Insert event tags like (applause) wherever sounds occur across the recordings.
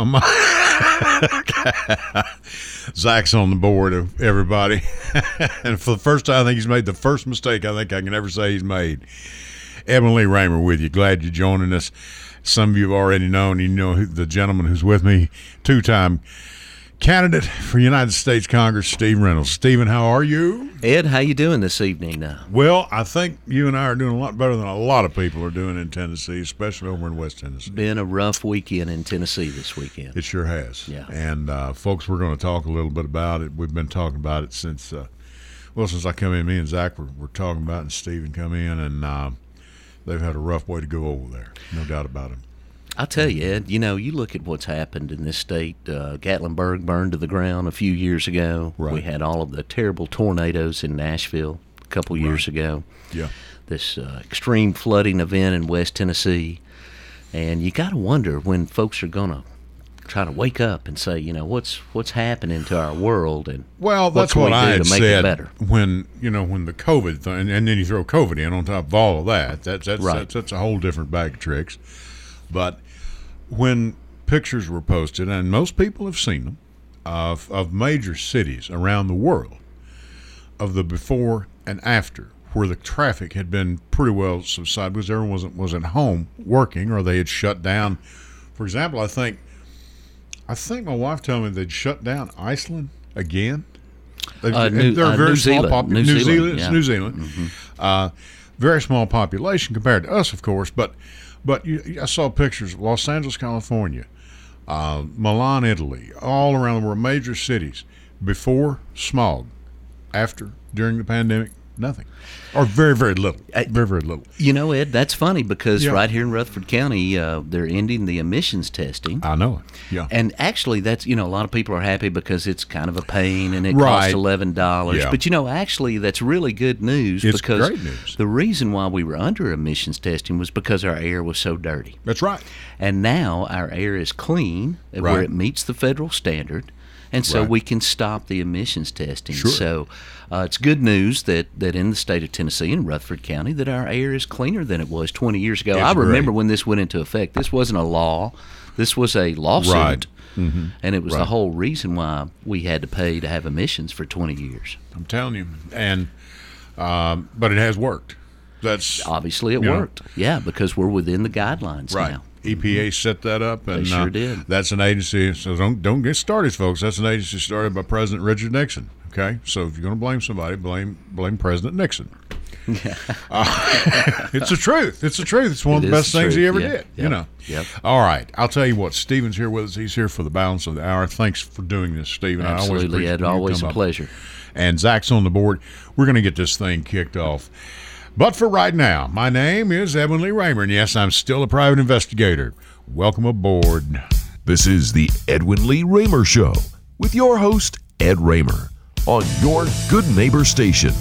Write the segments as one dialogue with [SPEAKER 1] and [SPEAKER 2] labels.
[SPEAKER 1] from Zach's on the board of everybody. (laughs) and for the first time, I think he's made the first mistake I think I can ever say he's made. Edwin Lee Raymer with you. Glad you're joining us. Some of you have already known. You know the gentleman who's with me, two time candidate for United States Congress, Steve Reynolds. Stephen, how are you?
[SPEAKER 2] Ed, how you doing this evening? Now?
[SPEAKER 1] Well, I think you and I are doing a lot better than a lot of people are doing in Tennessee, especially over in West Tennessee.
[SPEAKER 2] been a rough weekend in Tennessee this weekend.
[SPEAKER 1] It sure has.
[SPEAKER 2] Yeah.
[SPEAKER 1] And uh, folks, we're going to talk a little bit about it. We've been talking about it since, uh, well, since I come in. Me and Zach were, were talking about it, and Stephen come in, and uh, they've had a rough way to go over there. No doubt about it.
[SPEAKER 2] I'll tell you, Ed, you know, you look at what's happened in this state. Uh, Gatlinburg burned to the ground a few years ago.
[SPEAKER 1] Right.
[SPEAKER 2] We had all of the terrible tornadoes in Nashville a couple years ago.
[SPEAKER 1] Yeah.
[SPEAKER 2] This uh, extreme flooding event in West Tennessee. And you got to wonder when folks are going to try to wake up and say, you know, what's what's happening to our world and
[SPEAKER 1] Well,
[SPEAKER 2] what
[SPEAKER 1] that's
[SPEAKER 2] can
[SPEAKER 1] what,
[SPEAKER 2] we
[SPEAKER 1] I
[SPEAKER 2] do
[SPEAKER 1] had
[SPEAKER 2] to make
[SPEAKER 1] said
[SPEAKER 2] it better?
[SPEAKER 1] when you know when the COVID thing, and then you throw COVID in on top of all of that. That's that's
[SPEAKER 2] Right.
[SPEAKER 1] that's, that's a whole different bag of tricks. But when pictures were posted, and most people have seen them, of of major cities around the world, of the before and after, where the traffic had been pretty well subsided because everyone wasn't was at home working or they had shut down. For example, I think I think my wife told me they'd shut down Iceland again. They've-
[SPEAKER 2] Uh, New-
[SPEAKER 1] they're a
[SPEAKER 2] uh,
[SPEAKER 1] very
[SPEAKER 2] New
[SPEAKER 1] small
[SPEAKER 2] Zealand. New
[SPEAKER 1] New
[SPEAKER 2] Zealand,
[SPEAKER 1] Zealand.
[SPEAKER 2] Yeah. Mm-hmm.
[SPEAKER 1] New Zealand. Uh, very small population compared to us, of course. But but you, I saw pictures. Of Los Angeles, California, uh, Milan, Italy, all around the world, major cities before smog, after during the pandemic, nothing, or very very little, very very little.
[SPEAKER 2] You know, Ed, that's funny because
[SPEAKER 1] Yeah.
[SPEAKER 2] right here in Rutherford County, uh, they're ending the emissions testing.
[SPEAKER 1] I know it. Yeah.
[SPEAKER 2] And actually, that's, you know, a lot of people are happy because it's kind of a pain and it
[SPEAKER 1] Right.
[SPEAKER 2] costs $11.
[SPEAKER 1] Yeah.
[SPEAKER 2] But, you know, actually, that's really good news
[SPEAKER 1] It's
[SPEAKER 2] because
[SPEAKER 1] news.
[SPEAKER 2] the reason why we were under emissions testing was because our air was so dirty.
[SPEAKER 1] That's right.
[SPEAKER 2] And now our air is clean, uh,
[SPEAKER 1] Right.
[SPEAKER 2] where it meets the federal standard, and so
[SPEAKER 1] Right.
[SPEAKER 2] we can stop the emissions testing.
[SPEAKER 1] Sure.
[SPEAKER 2] So uh, it's good news that, that in the state of Tennessee in Rutherford County that our air is cleaner than it was 20 years ago.
[SPEAKER 1] It's
[SPEAKER 2] I remember
[SPEAKER 1] great.
[SPEAKER 2] when this went into effect. This wasn't a law. This was a lawsuit.
[SPEAKER 1] Right. Mm-hmm.
[SPEAKER 2] And it was
[SPEAKER 1] Right.
[SPEAKER 2] the whole reason why we had to pay to have emissions for 20 years.
[SPEAKER 1] I'm telling you, and um, but it has worked. That's
[SPEAKER 2] Obviously, it
[SPEAKER 1] You know.
[SPEAKER 2] worked. Yeah, because we're within the guidelines
[SPEAKER 1] Right.
[SPEAKER 2] now.
[SPEAKER 1] EPA set that up, and they
[SPEAKER 2] sure
[SPEAKER 1] uh,
[SPEAKER 2] did.
[SPEAKER 1] That's an agency. So don't don't get started, folks. That's an agency started by President Richard Nixon. Okay, so if you're going to blame somebody, blame blame President Nixon. Uh, (laughs) it's the truth. It's the truth. It's one of
[SPEAKER 2] It
[SPEAKER 1] the best
[SPEAKER 2] the
[SPEAKER 1] things he ever
[SPEAKER 2] Yeah.
[SPEAKER 1] did. You know.
[SPEAKER 2] Yep.
[SPEAKER 1] All right. I'll tell you what. Steven's here with us. He's here for the balance of the hour. Thanks for doing this, Stephen. I always
[SPEAKER 2] Absolutely,
[SPEAKER 1] appreciate
[SPEAKER 2] Ed. Always
[SPEAKER 1] come
[SPEAKER 2] a
[SPEAKER 1] up.
[SPEAKER 2] pleasure.
[SPEAKER 1] and Zach's on the board. We're going to get this thing kicked off. But for right now, my name is Edwin Lee Raymer, and yes, I'm still a private investigator. Welcome aboard.
[SPEAKER 3] This is the Edwin Lee Raymer Show with your host, Ed Raymer, on your good neighbor station,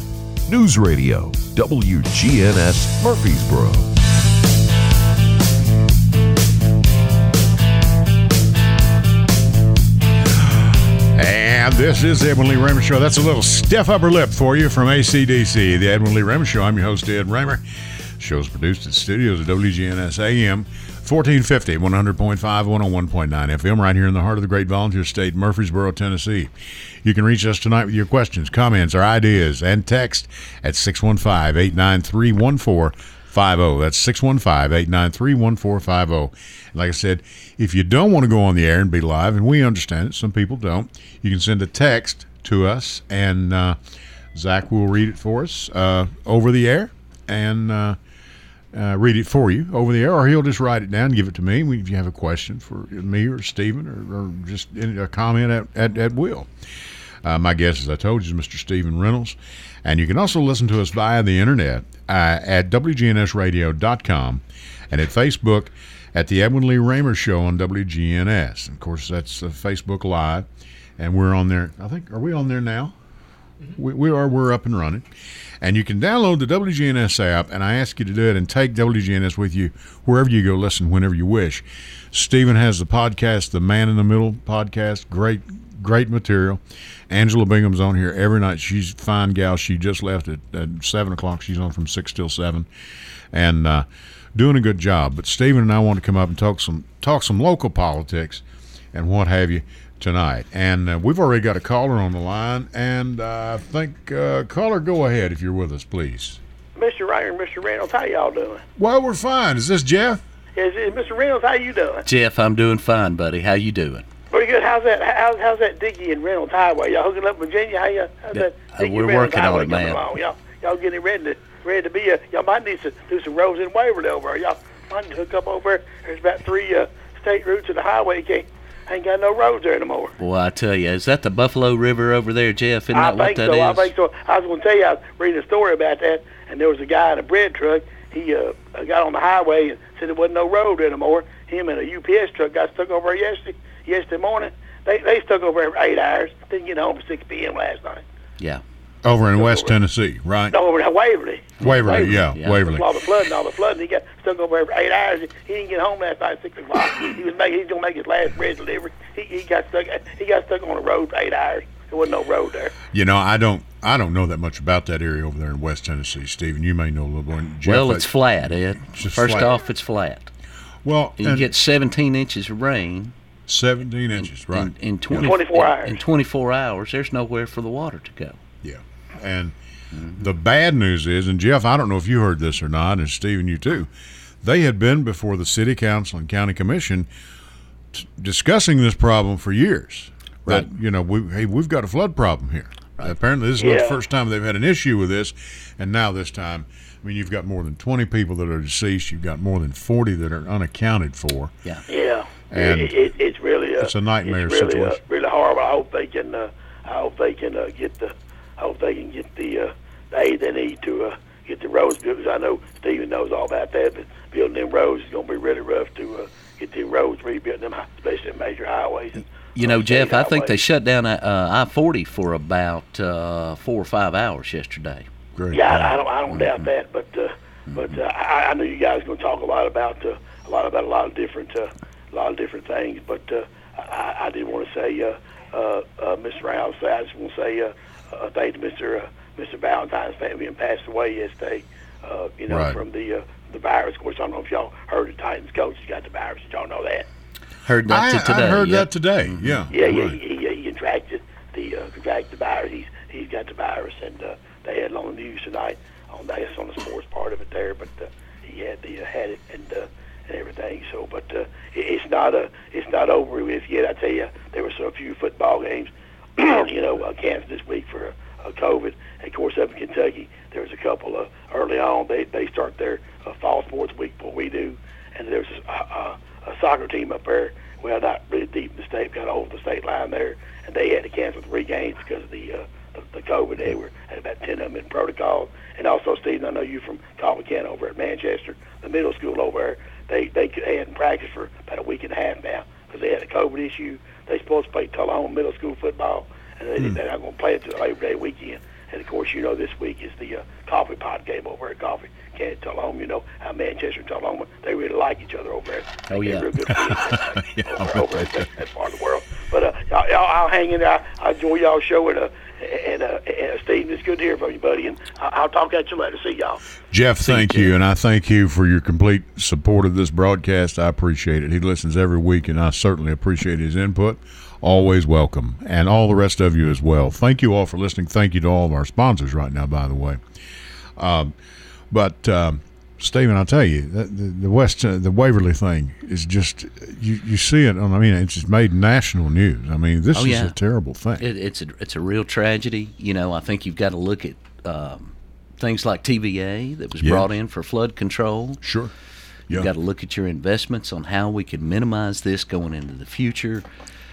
[SPEAKER 3] News Radio, WGNS Murfreesboro.
[SPEAKER 1] And this is the Edwin Lee Raymer Show. That's a little stiff upper lip for you from ACDC, the Edwin Lee Raymer Show. I'm your host, Ed Raymer. Show's produced at studios at WGNS AM, 1450, 100.5, 101.9 FM, right here in the heart of the great volunteer state, Murfreesboro, Tennessee. You can reach us tonight with your questions, comments, or ideas, and text at 615 893 1450. That's 615 893 1450. Like I said, if you don't want to go on the air and be live, and we understand it, some people don't, you can send a text to us, and uh, Zach will read it for us uh, over the air and uh, uh, read it for you over the air, or he'll just write it down and give it to me if you have a question for me or Stephen or, or just a comment at, at, at will. Uh, my guest, as I told you, is Mr. Stephen Reynolds. And you can also listen to us via the internet uh, at WGNSradio.com and at Facebook at the Edwin Lee Raymer Show on WGNS. Of course, that's uh, Facebook Live. And we're on there. I think, are we on there now? We, we are. We're up and running, and you can download the WGNS app. And I ask you to do it and take WGNS with you wherever you go. Listen whenever you wish. Stephen has the podcast, the Man in the Middle podcast. Great, great material. Angela Bingham's on here every night. She's fine gal. She just left at, at seven o'clock. She's on from six till seven, and uh, doing a good job. But Stephen and I want to come up and talk some talk some local politics and what have you tonight. And uh, we've already got a caller on the line, and uh, I think uh, caller, go ahead if you're with us, please.
[SPEAKER 4] Mr. Ryder and Mr. Reynolds, how y'all doing?
[SPEAKER 1] Well, we're fine. Is this Jeff?
[SPEAKER 4] Is, is Mr. Reynolds, how you doing?
[SPEAKER 2] Jeff, I'm doing fine, buddy. How you doing?
[SPEAKER 4] Pretty good. How's that? How's, how's that Diggy and Reynolds Highway? Y'all hooking up Virginia? How you? How's
[SPEAKER 2] Yeah,
[SPEAKER 4] that?
[SPEAKER 2] uh,
[SPEAKER 4] Diggy
[SPEAKER 2] we're
[SPEAKER 4] Reynolds
[SPEAKER 2] working on
[SPEAKER 4] Highway
[SPEAKER 2] it, man.
[SPEAKER 4] along? Y'all, y'all getting ready to ready to be? Uh, y'all might need to do some roads in Waverly over. Y'all might need to hook up over. there. There's about three uh, state routes of the highway. You can't ain't got no roads there anymore.
[SPEAKER 2] Boy, I tell you, is that the Buffalo River over there, Jeff? Isn't
[SPEAKER 4] I
[SPEAKER 2] that what
[SPEAKER 4] think
[SPEAKER 2] that
[SPEAKER 4] so.
[SPEAKER 2] is?
[SPEAKER 4] I think so. I was going to tell you, I was reading a story about that, and there was a guy in a bread truck. He uh, got on the highway and said there wasn't no road anymore. Him and a UPS truck got stuck over there yesterday, yesterday morning. They they stuck over there for eight hours. Didn't get home at 6 p.m. last night.
[SPEAKER 2] Yeah.
[SPEAKER 1] Over in West Tennessee, right?
[SPEAKER 4] No, over there, Waverly.
[SPEAKER 1] Waverly, yeah,
[SPEAKER 2] Yeah.
[SPEAKER 1] Waverly.
[SPEAKER 4] All the flooding, all the flooding. He got stuck over there for eight hours. He didn't get home last night at six o'clock. He was making. He's gonna make his last bread delivery. He, he got stuck. He got stuck on the road for eight hours. There wasn't no road there.
[SPEAKER 1] You know, I don't, I don't know that much about that area over there in West Tennessee, Stephen. You may know a little more. Jeff,
[SPEAKER 2] well, it's flat, Ed.
[SPEAKER 1] just
[SPEAKER 2] First
[SPEAKER 1] flat.
[SPEAKER 2] off, it's flat.
[SPEAKER 1] well,
[SPEAKER 2] You get 17 inches of rain
[SPEAKER 1] 17 inches, right?
[SPEAKER 2] in, in 20,
[SPEAKER 4] 24
[SPEAKER 2] in-
[SPEAKER 4] hours.
[SPEAKER 2] In 24 hours, there's nowhere for the water to go.
[SPEAKER 1] Yeah. And the bad news is, and Jeff, I don't know if you heard this or not, and Stephen, you too, they had been before the city council and county commission t- discussing this problem for years. That, you know, we, hey, we've got a flood problem here. Apparently, this is not the first time they've had an issue with this. And now, this time, I mean, you've got more than 20 people that are deceased. You've got more than 40 that are unaccounted for.
[SPEAKER 2] Yeah.
[SPEAKER 4] Yeah,
[SPEAKER 1] And
[SPEAKER 4] it, it, it's really uh,
[SPEAKER 1] it's a nightmare
[SPEAKER 4] it's really,
[SPEAKER 1] situation.
[SPEAKER 4] really horrible. I hope they can. Uh, I hope they can uh, get the. I hope they can get the, uh, the aid they need to uh, get the roads built. Because I know Stephen knows all about that. But building them roads is going to be really rough to uh, get the roads rebuilt, them hi- especially major highways. And,
[SPEAKER 2] You know, Jeff,
[SPEAKER 4] state
[SPEAKER 2] I think they shut down uh, I 40 for about uh, four or five hours yesterday.
[SPEAKER 1] Great.
[SPEAKER 4] Yeah, I, I don't. I don't
[SPEAKER 2] Mm-hmm.
[SPEAKER 4] doubt that. But uh, but uh, I, I know you guys are going to talk a lot about uh, a lot about a lot of different uh, a lot of different things. But uh, I, I did want to say, uh, uh, uh, Mr. Rouse, I just want to say uh, uh, thank to Mr. Uh, Mr. Valentine's family and passed away yesterday. Uh, you know,
[SPEAKER 1] Right.
[SPEAKER 4] from the uh, the virus. Of course, I don't know if y'all heard the Titans coach has got the virus. Did y'all know that?
[SPEAKER 2] Heard that
[SPEAKER 1] I,
[SPEAKER 2] t- today.
[SPEAKER 1] I heard
[SPEAKER 2] yep.
[SPEAKER 1] that today. Yeah.
[SPEAKER 4] Yeah, yeah,
[SPEAKER 1] right.
[SPEAKER 4] he, he, he contracted the uh, contracted the virus. He's he's got the virus, and uh, they had it on the news tonight. On I guess on the sports part of it there, but uh, he had the uh, had it and uh, and everything. So, but uh, it, it's not a it's not over with yet. I tell you, there were so few football games. (clears throat) you know, uh, canceled this week for uh, COVID. Of course, up in Kentucky, there was a couple uh, early on. They they start their uh, fall sports week before we do, and there was a, a, a soccer team up there. Well, not really deep in the state, kind of over the state line there, and they had to cancel three games because of the uh, the, the COVID. They were had about ten of them in protocol, and also Stephen, I know you from Calvin over at Manchester, the middle school over there. They they they hadn't practiced for about a week and a half now because they had a COVID issue. They supposed to play Tullahoma middle school football, and they, they're not going to play it until Labor Day weekend. And of course, you know this week is the uh, coffee pot game over at Coffee Can't Tullahoma. You know how Manchester and Tullahoma they really like each other over there.
[SPEAKER 2] Oh,
[SPEAKER 4] They're
[SPEAKER 2] yeah.
[SPEAKER 4] real good (laughs)
[SPEAKER 1] Yeah,
[SPEAKER 4] over, over
[SPEAKER 1] they
[SPEAKER 4] that, that part of the world. But uh, y'all, y'all, I'll hang in there. I, I enjoy y'all show it. Uh, and uh, and Steve, it's good to hear from you, buddy. And I- I'll talk at you later. See y'all.
[SPEAKER 1] Jeff, thank you, and I thank you for your complete support of this broadcast. I appreciate it. He listens every week, and I certainly appreciate his input. Always welcome, and all the rest of you as well. Thank you all for listening. Thank you to all of our sponsors right now, by the way. Um, but um, Stephen, I'll tell you, the, the, West, uh, the Waverly thing is just you. You see it on. I mean, it's just made national news. I mean, this
[SPEAKER 2] Oh,
[SPEAKER 1] is a terrible thing.
[SPEAKER 2] It, it's a it's a real tragedy. You know, I think you've got to look at um, things like TVA that was
[SPEAKER 1] Yeah.
[SPEAKER 2] brought in for flood control.
[SPEAKER 1] sure.
[SPEAKER 2] You've got to look at your investments on how we can minimize this going into the future.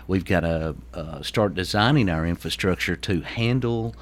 [SPEAKER 2] We've got to uh, start designing our infrastructure to handle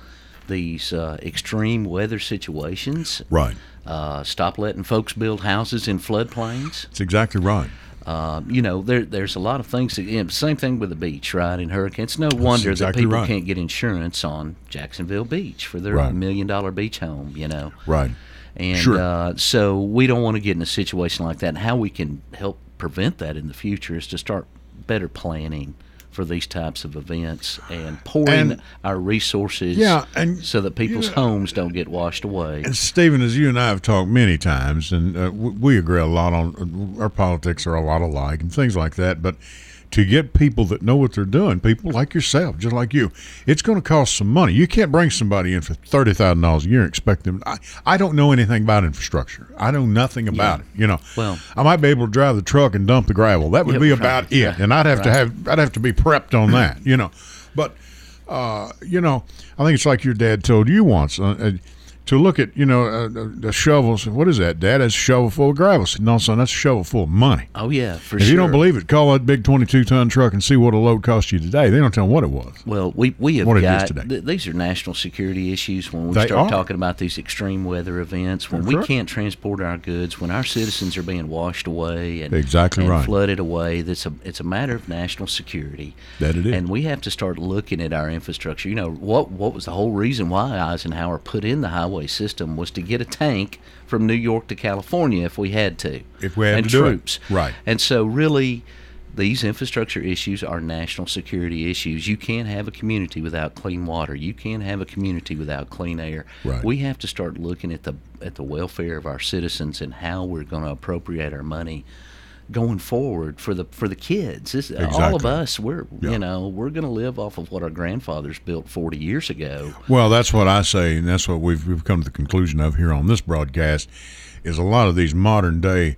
[SPEAKER 2] these uh, extreme weather situations.
[SPEAKER 1] Right.
[SPEAKER 2] Uh, stop letting folks build houses in floodplains.
[SPEAKER 1] That's exactly right.
[SPEAKER 2] Um, you know, there, there's a lot of things. That, same thing with the beach, right? In hurricanes, no wonder
[SPEAKER 1] exactly
[SPEAKER 2] that people
[SPEAKER 1] right.
[SPEAKER 2] can't get insurance on Jacksonville Beach for their
[SPEAKER 1] Right.
[SPEAKER 2] million dollar beach home. You know,
[SPEAKER 1] Right.
[SPEAKER 2] and
[SPEAKER 1] Sure.
[SPEAKER 2] uh, so we don't want to get in a situation like that. And how we can help prevent that in the future is to start better planning for these types of events and pouring
[SPEAKER 1] And-
[SPEAKER 2] our resources
[SPEAKER 1] Yeah, and,
[SPEAKER 2] so that people's
[SPEAKER 1] you know-
[SPEAKER 2] homes don't get washed away.
[SPEAKER 1] And Stephen, as you and I have talked many times, and uh, we, we agree a lot on uh, our politics are a lot alike and things like that. But to get people that know what they're doing, people like yourself, just like you, it's going to cost some money. You can't bring somebody in for thirty thousand dollars a year and expect them. I, I don't know anything about infrastructure. I know nothing about it. You know,
[SPEAKER 2] Well-
[SPEAKER 1] I might be able to drive the truck and dump the gravel. That would
[SPEAKER 2] Yeah,
[SPEAKER 1] be
[SPEAKER 2] right,
[SPEAKER 1] about it,
[SPEAKER 2] right,
[SPEAKER 1] and I'd have to have I'd have to be prepped on that. You know, but uh, you know, I think it's like your dad told you once. Uh, uh, to look at, you know, a, a, a shovel. What is that, Dad? That's a shovel full of gravel. Said, no, son, that's a shovel full of money.
[SPEAKER 2] Oh yeah, for
[SPEAKER 1] If
[SPEAKER 2] sure.
[SPEAKER 1] If you don't believe it, call that big 22 ton truck and see what a load cost you today. They don't tell them what it was.
[SPEAKER 2] Well, we we have
[SPEAKER 1] What it is
[SPEAKER 2] got
[SPEAKER 1] today.
[SPEAKER 2] th- these are national security issues when we
[SPEAKER 1] They
[SPEAKER 2] start
[SPEAKER 1] are.
[SPEAKER 2] talking about these extreme weather events when
[SPEAKER 1] That's
[SPEAKER 2] we
[SPEAKER 1] right.
[SPEAKER 2] can't transport our goods when our citizens are being washed away and
[SPEAKER 1] Exactly
[SPEAKER 2] and
[SPEAKER 1] right.
[SPEAKER 2] flooded away. That's a it's a matter of national security.
[SPEAKER 1] That it is.
[SPEAKER 2] and we have to start looking at our infrastructure. You know what what was the whole reason why Eisenhower put in the highway system was to get a tank from New York to California if we had to.
[SPEAKER 1] If we had
[SPEAKER 2] and
[SPEAKER 1] to do it.
[SPEAKER 2] troops.
[SPEAKER 1] Right.
[SPEAKER 2] And so, really, these infrastructure issues are national security issues. You can't have a community without clean water. You can't have a community without clean air.
[SPEAKER 1] Right.
[SPEAKER 2] We have to start looking at the at the welfare of our citizens and how we're going to appropriate our money going forward for the for the kids. This, All of us, we're
[SPEAKER 1] Yeah.
[SPEAKER 2] you know we're going to live off of what our grandfathers built 40 years ago.
[SPEAKER 1] Well, that's what I say, and that's what we've, we've come to the conclusion of here on this broadcast, is a lot of these modern day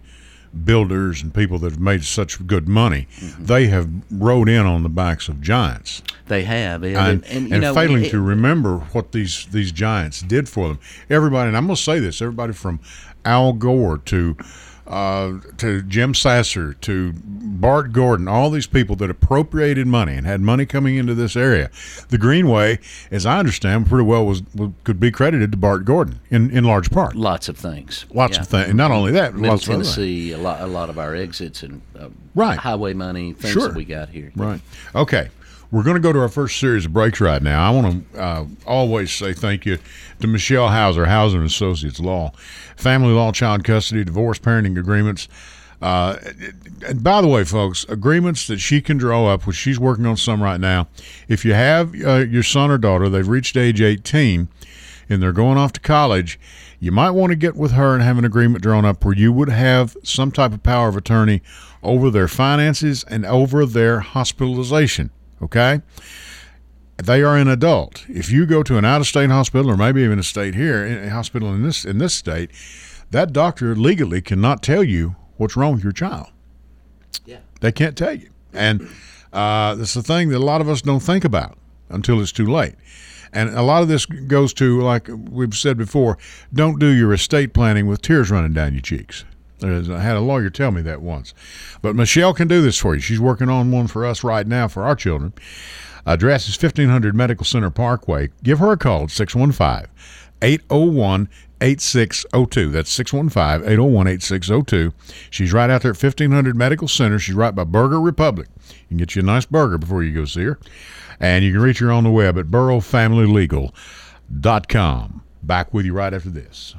[SPEAKER 1] builders and people that have made such good money,
[SPEAKER 2] Mm-hmm.
[SPEAKER 1] they have rode in on the backs of giants.
[SPEAKER 2] They have, and,
[SPEAKER 1] and,
[SPEAKER 2] and, you
[SPEAKER 1] and
[SPEAKER 2] know,
[SPEAKER 1] failing
[SPEAKER 2] it-
[SPEAKER 1] to remember what these these giants did for them. Everybody, and I'm going to say this: everybody from Al Gore to uh, to Jim Sasser to Bart Gordon, all these people that appropriated money and had money coming into this area. The Greenway, as I understand, pretty well was, was could be credited to Bart Gordon in, in large part.
[SPEAKER 2] lots of things.
[SPEAKER 1] Lots
[SPEAKER 2] Yeah.
[SPEAKER 1] of things. Not only that,
[SPEAKER 2] Middle
[SPEAKER 1] lots of.
[SPEAKER 2] Tennessee, a lot, a lot of our exits and uh,
[SPEAKER 1] Right.
[SPEAKER 2] highway money, things
[SPEAKER 1] Sure.
[SPEAKER 2] that we got here.
[SPEAKER 1] Right. Okay. We're going to go to our first series of breaks right now. I want to uh, always say thank you to Michelle Hauser, Hauser and Associates Law, family law, child custody, divorce, parenting agreements. Uh, and by the way, folks, agreements that she can draw up, which she's working on some right now. If you have uh, your son or daughter, they've reached age 18 and they're going off to college, you might want to get with her and have an agreement drawn up where you would have some type of power of attorney over their finances and over their hospitalization. Okay? They are an adult. If you go to an out-of-state hospital or maybe even a state here, a hospital in this in this state, that doctor legally cannot tell you what's wrong with your child.
[SPEAKER 2] Yeah.
[SPEAKER 1] They can't tell you. And uh, that's the thing that a lot of us don't think about until it's too late. And a lot of this goes to, like we've said before, don't do your estate planning with tears running down your cheeks. I had a lawyer tell me that once. But Michelle can do this for you. She's working on one for us right now for our children. Address is 1500 Medical Center Parkway. Give her a call at 615 801 8602. That's 615 801 8602. She's right out there at 1500 Medical Center. She's right by Burger Republic. You can get you a nice burger before you go see her. And you can reach her on the web at burrowfamilylegal.com. Back with you right after this.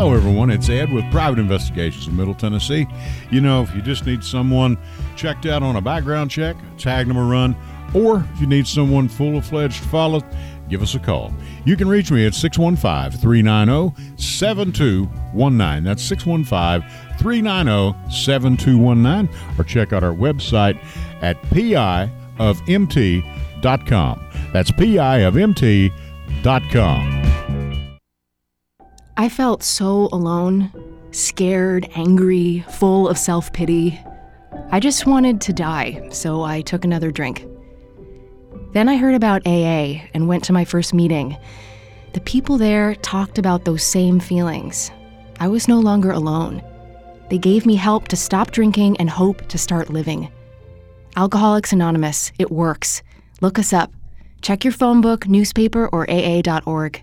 [SPEAKER 1] Hello, everyone. It's Ed with Private Investigations in Middle Tennessee. You know, if you just need someone checked out on a background check, tag them a run, or if you need someone full of fledged follow, give us a call. You can reach me at 615 390 7219. That's 615 390 7219, or check out our website at piofmt.com. That's piofmt.com.
[SPEAKER 5] I felt so alone, scared, angry, full of self pity. I just wanted to die, so I took another drink. Then I heard about AA and went to my first meeting. The people there talked about those same feelings. I was no longer alone. They gave me help to stop drinking and hope to start living. Alcoholics Anonymous, it works. Look us up. Check your phone book, newspaper, or AA.org.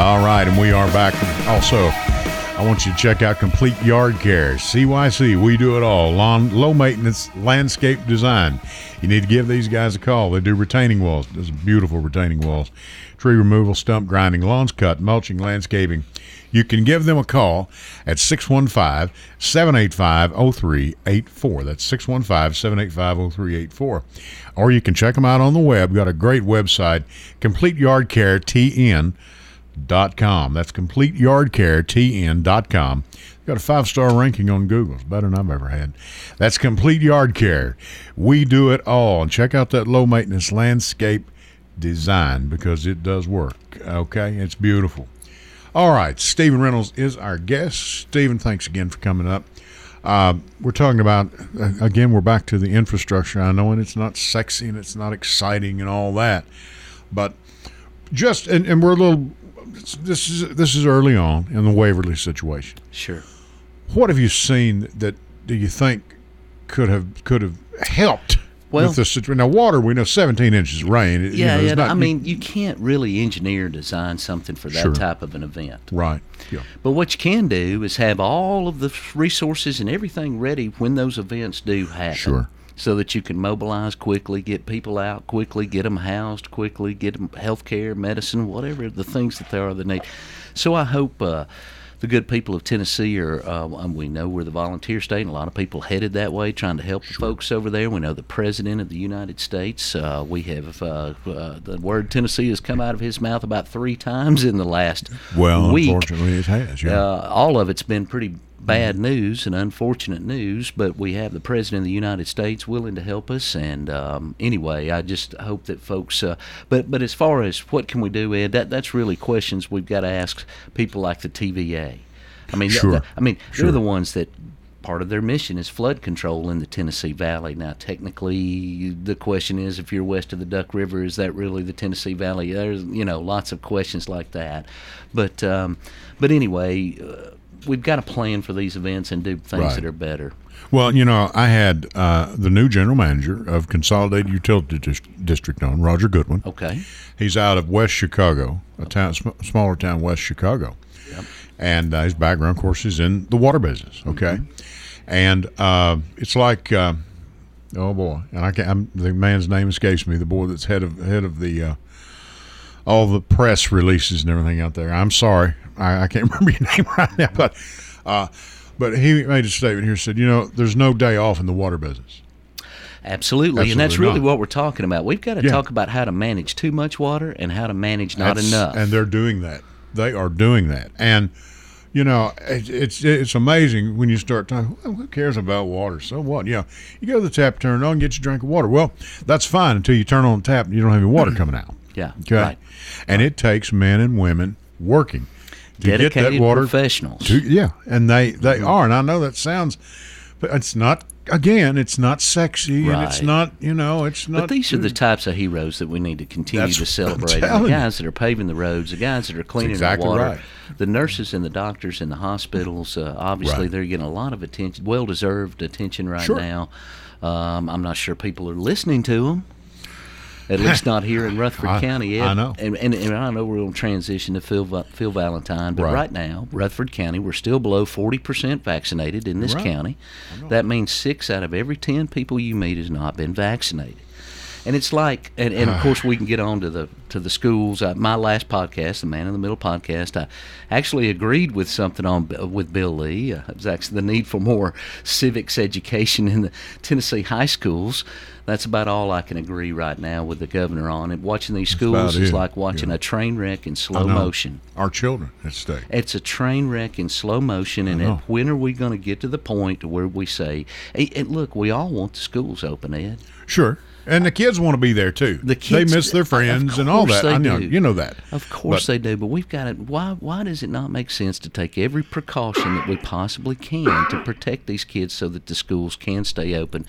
[SPEAKER 1] All right, and we are back. Also, I want you to check out Complete Yard Care. CYC, we do it all. Lawn, low maintenance landscape design. You need to give these guys a call. They do retaining walls. Those beautiful retaining walls. Tree removal, stump grinding, lawns cut, mulching, landscaping. You can give them a call at 615 785 0384. That's 615 785 0384. Or you can check them out on the web. Got a great website, Complete Yard Care TN dot com. That's CompleteYardCareTN.com. Got a five star ranking on Google. It's better than I've ever had. That's Complete Yard Care. We do it all. And check out that low maintenance landscape design because it does work. Okay, it's beautiful. All right, Stephen Reynolds is our guest. Stephen, thanks again for coming up. Uh, we're talking about uh, again. We're back to the infrastructure. I know, and it's not sexy and it's not exciting and all that, but just and, and we're a little this is this is early on in the Waverly situation.
[SPEAKER 2] Sure.
[SPEAKER 1] What have you seen that do you think could have could have helped
[SPEAKER 2] Well-
[SPEAKER 1] with this situation? Now, water we know 17 inches of rain. it- you
[SPEAKER 2] Yeah,
[SPEAKER 1] know,
[SPEAKER 2] yeah.
[SPEAKER 1] not-
[SPEAKER 2] I mean, you can't really engineer design something for that
[SPEAKER 1] Sure.
[SPEAKER 2] type of an event.
[SPEAKER 1] right. Yeah.
[SPEAKER 2] But what you can do is have all of the resources and everything ready when those events do happen.
[SPEAKER 1] Sure.
[SPEAKER 2] So that you can mobilize quickly, get people out quickly, get them housed quickly, get them health care, medicine, whatever the things that there are that need. So I hope uh, the good people of Tennessee are, uh, we know we're the volunteer state, and a lot of people headed that way trying to help the folks over there. We know the President of the United States. Uh, we have uh, uh, the word Tennessee has come out of his mouth about three times in the last
[SPEAKER 1] Well,
[SPEAKER 2] week.
[SPEAKER 1] unfortunately, it has. Yeah.
[SPEAKER 2] Uh, all of it's been pretty bad news and unfortunate news, but we have the President of the United States willing to help us. And um, anyway, I just hope that folks. Uh, but but as far as what can we do, Ed, that that's really questions we've got to ask people like the TVA. I mean,
[SPEAKER 1] Sure.
[SPEAKER 2] I mean,
[SPEAKER 1] Sure.
[SPEAKER 2] they're the ones that. Part of their mission is flood control in the Tennessee Valley. Now, technically, the question is, if you're west of the Duck River, is that really the Tennessee Valley? There's, you know, lots of questions like that. But, um, but anyway, uh, we've got to plan for these events and do things
[SPEAKER 1] Right.
[SPEAKER 2] that are better.
[SPEAKER 1] Well, you know, I had uh, the new general manager of Consolidated Utility Dis- District on Roger Goodwin.
[SPEAKER 2] Okay.
[SPEAKER 1] He's out of West Chicago, a town, sm- smaller town, West Chicago. And uh, his background, of course, is in the water business. Okay, and uh, it's like, uh, oh boy, and I can't. I'm, the man's name escapes me. The boy that's head of head of the uh, all the press releases and everything out there. I'm sorry, I, I can't (laughs) remember your name right now, but uh, but he made a statement here. Said, you know, there's no day off in the water business.
[SPEAKER 2] Absolutely. and that's
[SPEAKER 1] Absolutely
[SPEAKER 2] really
[SPEAKER 1] not.
[SPEAKER 2] what we're talking about. We've got to
[SPEAKER 1] Yeah.
[SPEAKER 2] talk about how to manage too much water and how to manage not
[SPEAKER 1] That's-
[SPEAKER 2] enough.
[SPEAKER 1] And they're doing that. They are doing that. And you know, it, it's it's amazing when you start talking. Well, who cares about water? So what? Yeah, you go to the tap, turn it on, get your drink of water. Well, that's fine until you turn on the tap and you don't have any water (clears throat) coming out.
[SPEAKER 2] Yeah.
[SPEAKER 1] Okay,
[SPEAKER 2] Right.
[SPEAKER 1] and it takes men and women working to get
[SPEAKER 2] Dedicated
[SPEAKER 1] that water
[SPEAKER 2] professionals.
[SPEAKER 1] to yeah, and they they
[SPEAKER 2] Mm-hmm.
[SPEAKER 1] are. And I know that sounds, but it's not. Again, it's not sexy, and it's not. You know, it's not.
[SPEAKER 2] But these are the types of heroes that we need to continue to celebrate. The guys that are paving the roads, the guys that are cleaning
[SPEAKER 1] exactly
[SPEAKER 2] the water,
[SPEAKER 1] right.
[SPEAKER 2] the nurses and the doctors in the hospitals. Uh, obviously,
[SPEAKER 1] Right.
[SPEAKER 2] they're getting a lot of attention, well-deserved attention right
[SPEAKER 1] Sure.
[SPEAKER 2] now. Um, I'm not sure people are listening to them. At least not here in Rutherford (laughs)
[SPEAKER 1] I-
[SPEAKER 2] County. Ed.
[SPEAKER 1] I know.
[SPEAKER 2] and, and, and I know we're going to transition to Phil, Phil Valentine, but
[SPEAKER 1] Right.
[SPEAKER 2] right. now, Rutherford County, we're still below 40% vaccinated in this
[SPEAKER 1] Right.
[SPEAKER 2] county. That means six out of every 10 people you meet has not been vaccinated. And it's like, and, and of (sighs) course, we can get on to the to the schools. Uh, my last podcast, the Man in the Middle podcast, I actually agreed with something on with Bill Lee. Uh, it was actually the need for more (laughs) civics education in the Tennessee high schools. That's about all I can agree right now with the governor on it. Watching these schools is
[SPEAKER 1] it,
[SPEAKER 2] like watching
[SPEAKER 1] yeah.
[SPEAKER 2] a train wreck in slow motion.
[SPEAKER 1] Our children at stake.
[SPEAKER 2] It's a train wreck in slow motion, and then when are we going to get to the point where we say, hey, and look, we all want the schools open, Ed.
[SPEAKER 1] Sure. And the kids want to be there too.
[SPEAKER 2] The kids-
[SPEAKER 1] they miss their friends and all that. I know
[SPEAKER 2] do.
[SPEAKER 1] you know that.
[SPEAKER 2] Of course
[SPEAKER 1] But-
[SPEAKER 2] they do, but we've got to. Why? Why does it not make sense to take every precaution that we possibly can to protect these kids so that the schools can stay open?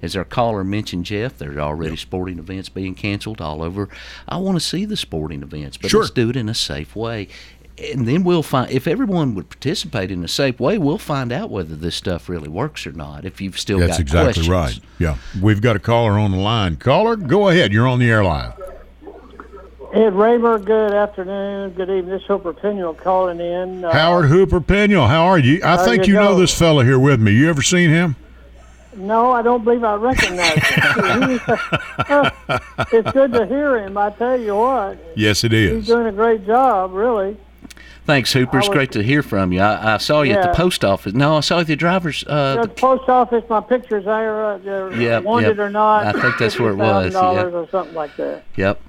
[SPEAKER 2] As our caller mentioned, Jeff, there's already sporting events being canceled all over. I want to see the sporting events, but
[SPEAKER 1] Sure.
[SPEAKER 2] let's do it in a safe way. And then we'll find if everyone would participate in a safe way, we'll find out whether this stuff really works or not. If you've still
[SPEAKER 1] That's
[SPEAKER 2] got
[SPEAKER 1] exactly
[SPEAKER 2] questions.
[SPEAKER 1] right. Yeah, we've got a caller on the line. Caller, go ahead. You're on the air live.
[SPEAKER 6] Ed Raymer, good afternoon, good evening. This is Hooper Penuel calling in. Uh,
[SPEAKER 1] Howard Hooper Penuel, how are you? I think
[SPEAKER 6] you
[SPEAKER 1] you know this fella here with me. You ever seen him?
[SPEAKER 6] No, I don't believe I recognize him. (laughs) it's good to hear him. I tell you what,
[SPEAKER 1] Yes, it is.
[SPEAKER 6] he's doing a great job, really.
[SPEAKER 2] Thanks, Hooper. It's
[SPEAKER 6] was-
[SPEAKER 2] great to hear from you. I, I saw you at the post office. No, I saw you at the driver's. Uh,
[SPEAKER 6] the post office, my pictures there, uh, they're
[SPEAKER 2] Yep,
[SPEAKER 6] wanted
[SPEAKER 2] yep.
[SPEAKER 6] or not.
[SPEAKER 2] I think that's where it was,
[SPEAKER 6] $50,000
[SPEAKER 2] yeah.
[SPEAKER 6] or something like that.
[SPEAKER 2] yep.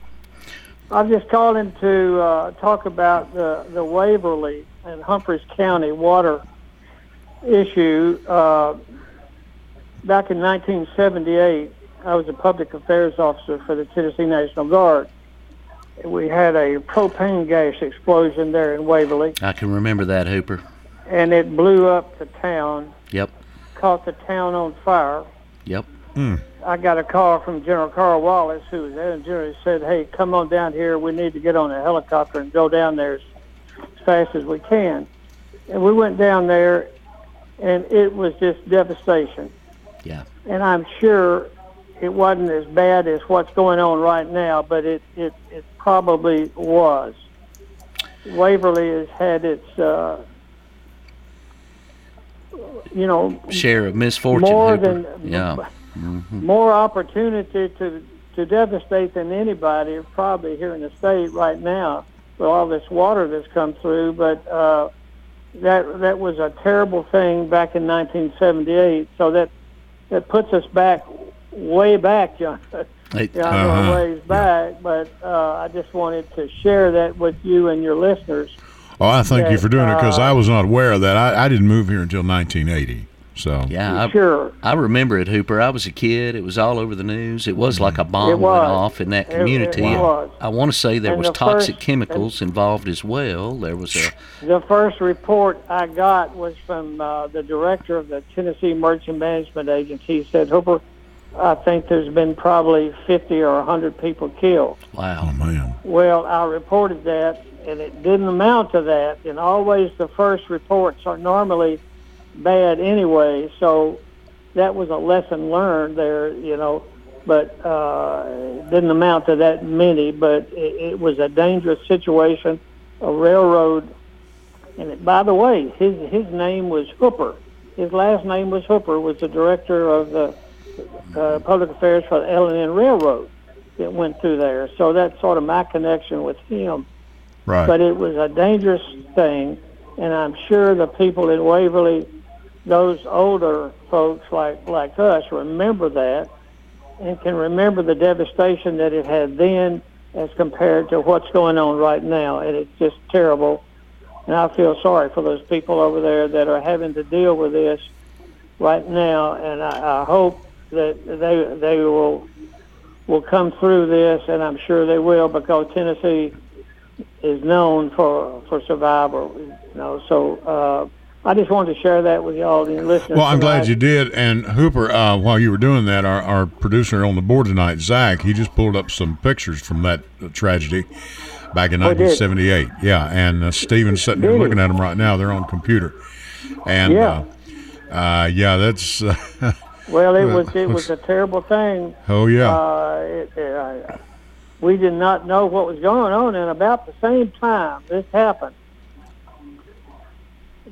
[SPEAKER 6] I'm just calling to uh, talk about the, the Waverly and Humphreys County water issue. Uh, back in 1978, I was a public affairs officer for the Tennessee National Guard. We had a propane gas explosion there in Waverly,
[SPEAKER 2] I can remember that, Hooper.
[SPEAKER 6] and it blew up the town,
[SPEAKER 2] Yep.
[SPEAKER 6] caught the town on fire.
[SPEAKER 2] Yep. Hmm.
[SPEAKER 6] I got a call from General Carl Wallace, who was there, and General said, "Hey, come on down here. We need to get on a helicopter and go down there as, as fast as we can." And we went down there, and it was just devastation.
[SPEAKER 2] Yeah.
[SPEAKER 6] And I'm sure it wasn't as bad as what's going on right now, but it it, it probably was. Waverly has had its, uh, you know,
[SPEAKER 2] Share of misfortune,
[SPEAKER 6] more
[SPEAKER 2] Hooper.
[SPEAKER 6] than
[SPEAKER 2] yeah.
[SPEAKER 6] more opportunity to to devastate than anybody probably here in the state right now with all this water that's come through. But uh, that that was a terrible thing back in 1978. So that that puts us back way back, John. (laughs)
[SPEAKER 2] Hey,
[SPEAKER 6] Yeah, I know
[SPEAKER 1] Uh-huh.
[SPEAKER 6] a ways back, but uh, I just wanted to share that with you and your listeners.
[SPEAKER 1] Oh, I thank you for doing it because
[SPEAKER 6] Uh,
[SPEAKER 1] I was not aware of that. I, I didn't move here until 1980. So
[SPEAKER 2] yeah. I,
[SPEAKER 6] sure.
[SPEAKER 2] I remember it, Hooper. I was a kid. It was all over the news. It was like a bomb
[SPEAKER 6] It
[SPEAKER 2] went off in that
[SPEAKER 6] It- it
[SPEAKER 2] community.
[SPEAKER 6] was.
[SPEAKER 2] I want to say there
[SPEAKER 6] And
[SPEAKER 2] was
[SPEAKER 6] the
[SPEAKER 2] toxic
[SPEAKER 6] first-
[SPEAKER 2] chemicals involved as well. There was a
[SPEAKER 6] The first report I got was from uh, the director of the Tennessee Emergency Management Agency. He said, Hooper, I think there's been probably 50 or 100 people killed.
[SPEAKER 1] oh
[SPEAKER 2] wow.
[SPEAKER 1] man,
[SPEAKER 6] Well, I reported that, and it didn't amount to that. And always the first reports are normally bad anyway. So that was a lesson learned there, you know. But uh, it didn't amount to that many. But it, it was a dangerous situation. A railroad, and it, by the way, his his name was Hooper. His last name was Hooper. Was the director of the uh, public affairs for the L&N Railroad that went through there. So that's sort of my connection with him.
[SPEAKER 1] right?
[SPEAKER 6] But it was a dangerous thing, and I'm sure the people in Waverly, those older folks like like us, remember that and can remember the devastation that it had then as compared to what's going on right now, and it's just terrible. And I feel sorry for those people over there that are having to deal with this right now, and I, I hope that they they will will come through this, and I'm sure they will because Tennessee is known for for survival. You know, so uh, I just wanted to share that with y'all and listeners.
[SPEAKER 1] Well, I'm glad you did. And Hooper, uh, while you were doing that, our, our producer on the board tonight, Zach, he just pulled up some pictures from that tragedy back in
[SPEAKER 6] Oh, did?
[SPEAKER 1] 1978. Yeah, and uh, Steven's sitting there looking at them right now. They're on computer. And
[SPEAKER 6] Yeah.
[SPEAKER 1] uh, uh, yeah, that's uh, (laughs)
[SPEAKER 6] Well, it was it was a terrible thing.
[SPEAKER 1] oh yeah,
[SPEAKER 6] Uh, it, it, we did not know what was going on, and about the same time this happened,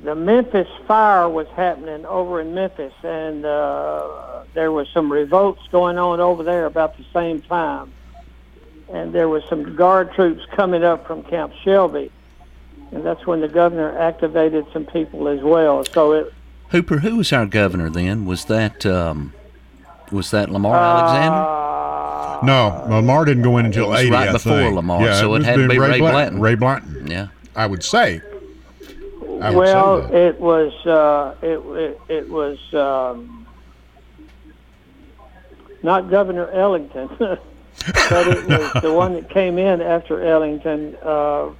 [SPEAKER 6] the Memphis fire was happening over in Memphis, and uh, there was some revolts going on over there about the same time, and there was some guard troops coming up from Camp Shelby, and that's when the governor activated some people as well. So it
[SPEAKER 2] Hooper, who was our governor then? Was that um, was that Lamar Alexander?
[SPEAKER 6] uh,
[SPEAKER 1] no, Lamar didn't go in until
[SPEAKER 2] It was
[SPEAKER 1] 80.
[SPEAKER 2] right
[SPEAKER 1] I
[SPEAKER 2] before
[SPEAKER 1] think.
[SPEAKER 2] Lamar,
[SPEAKER 1] yeah,
[SPEAKER 2] so it
[SPEAKER 1] was
[SPEAKER 2] had to be Ray
[SPEAKER 1] Blanton.
[SPEAKER 2] Blanton.
[SPEAKER 1] Ray Blanton,
[SPEAKER 2] Yeah.
[SPEAKER 1] I would say. I would
[SPEAKER 6] well,
[SPEAKER 1] say
[SPEAKER 6] it was uh, it, it it was um, not Governor Ellington, (laughs) but it (laughs) was the one that came in after Ellington. Uh,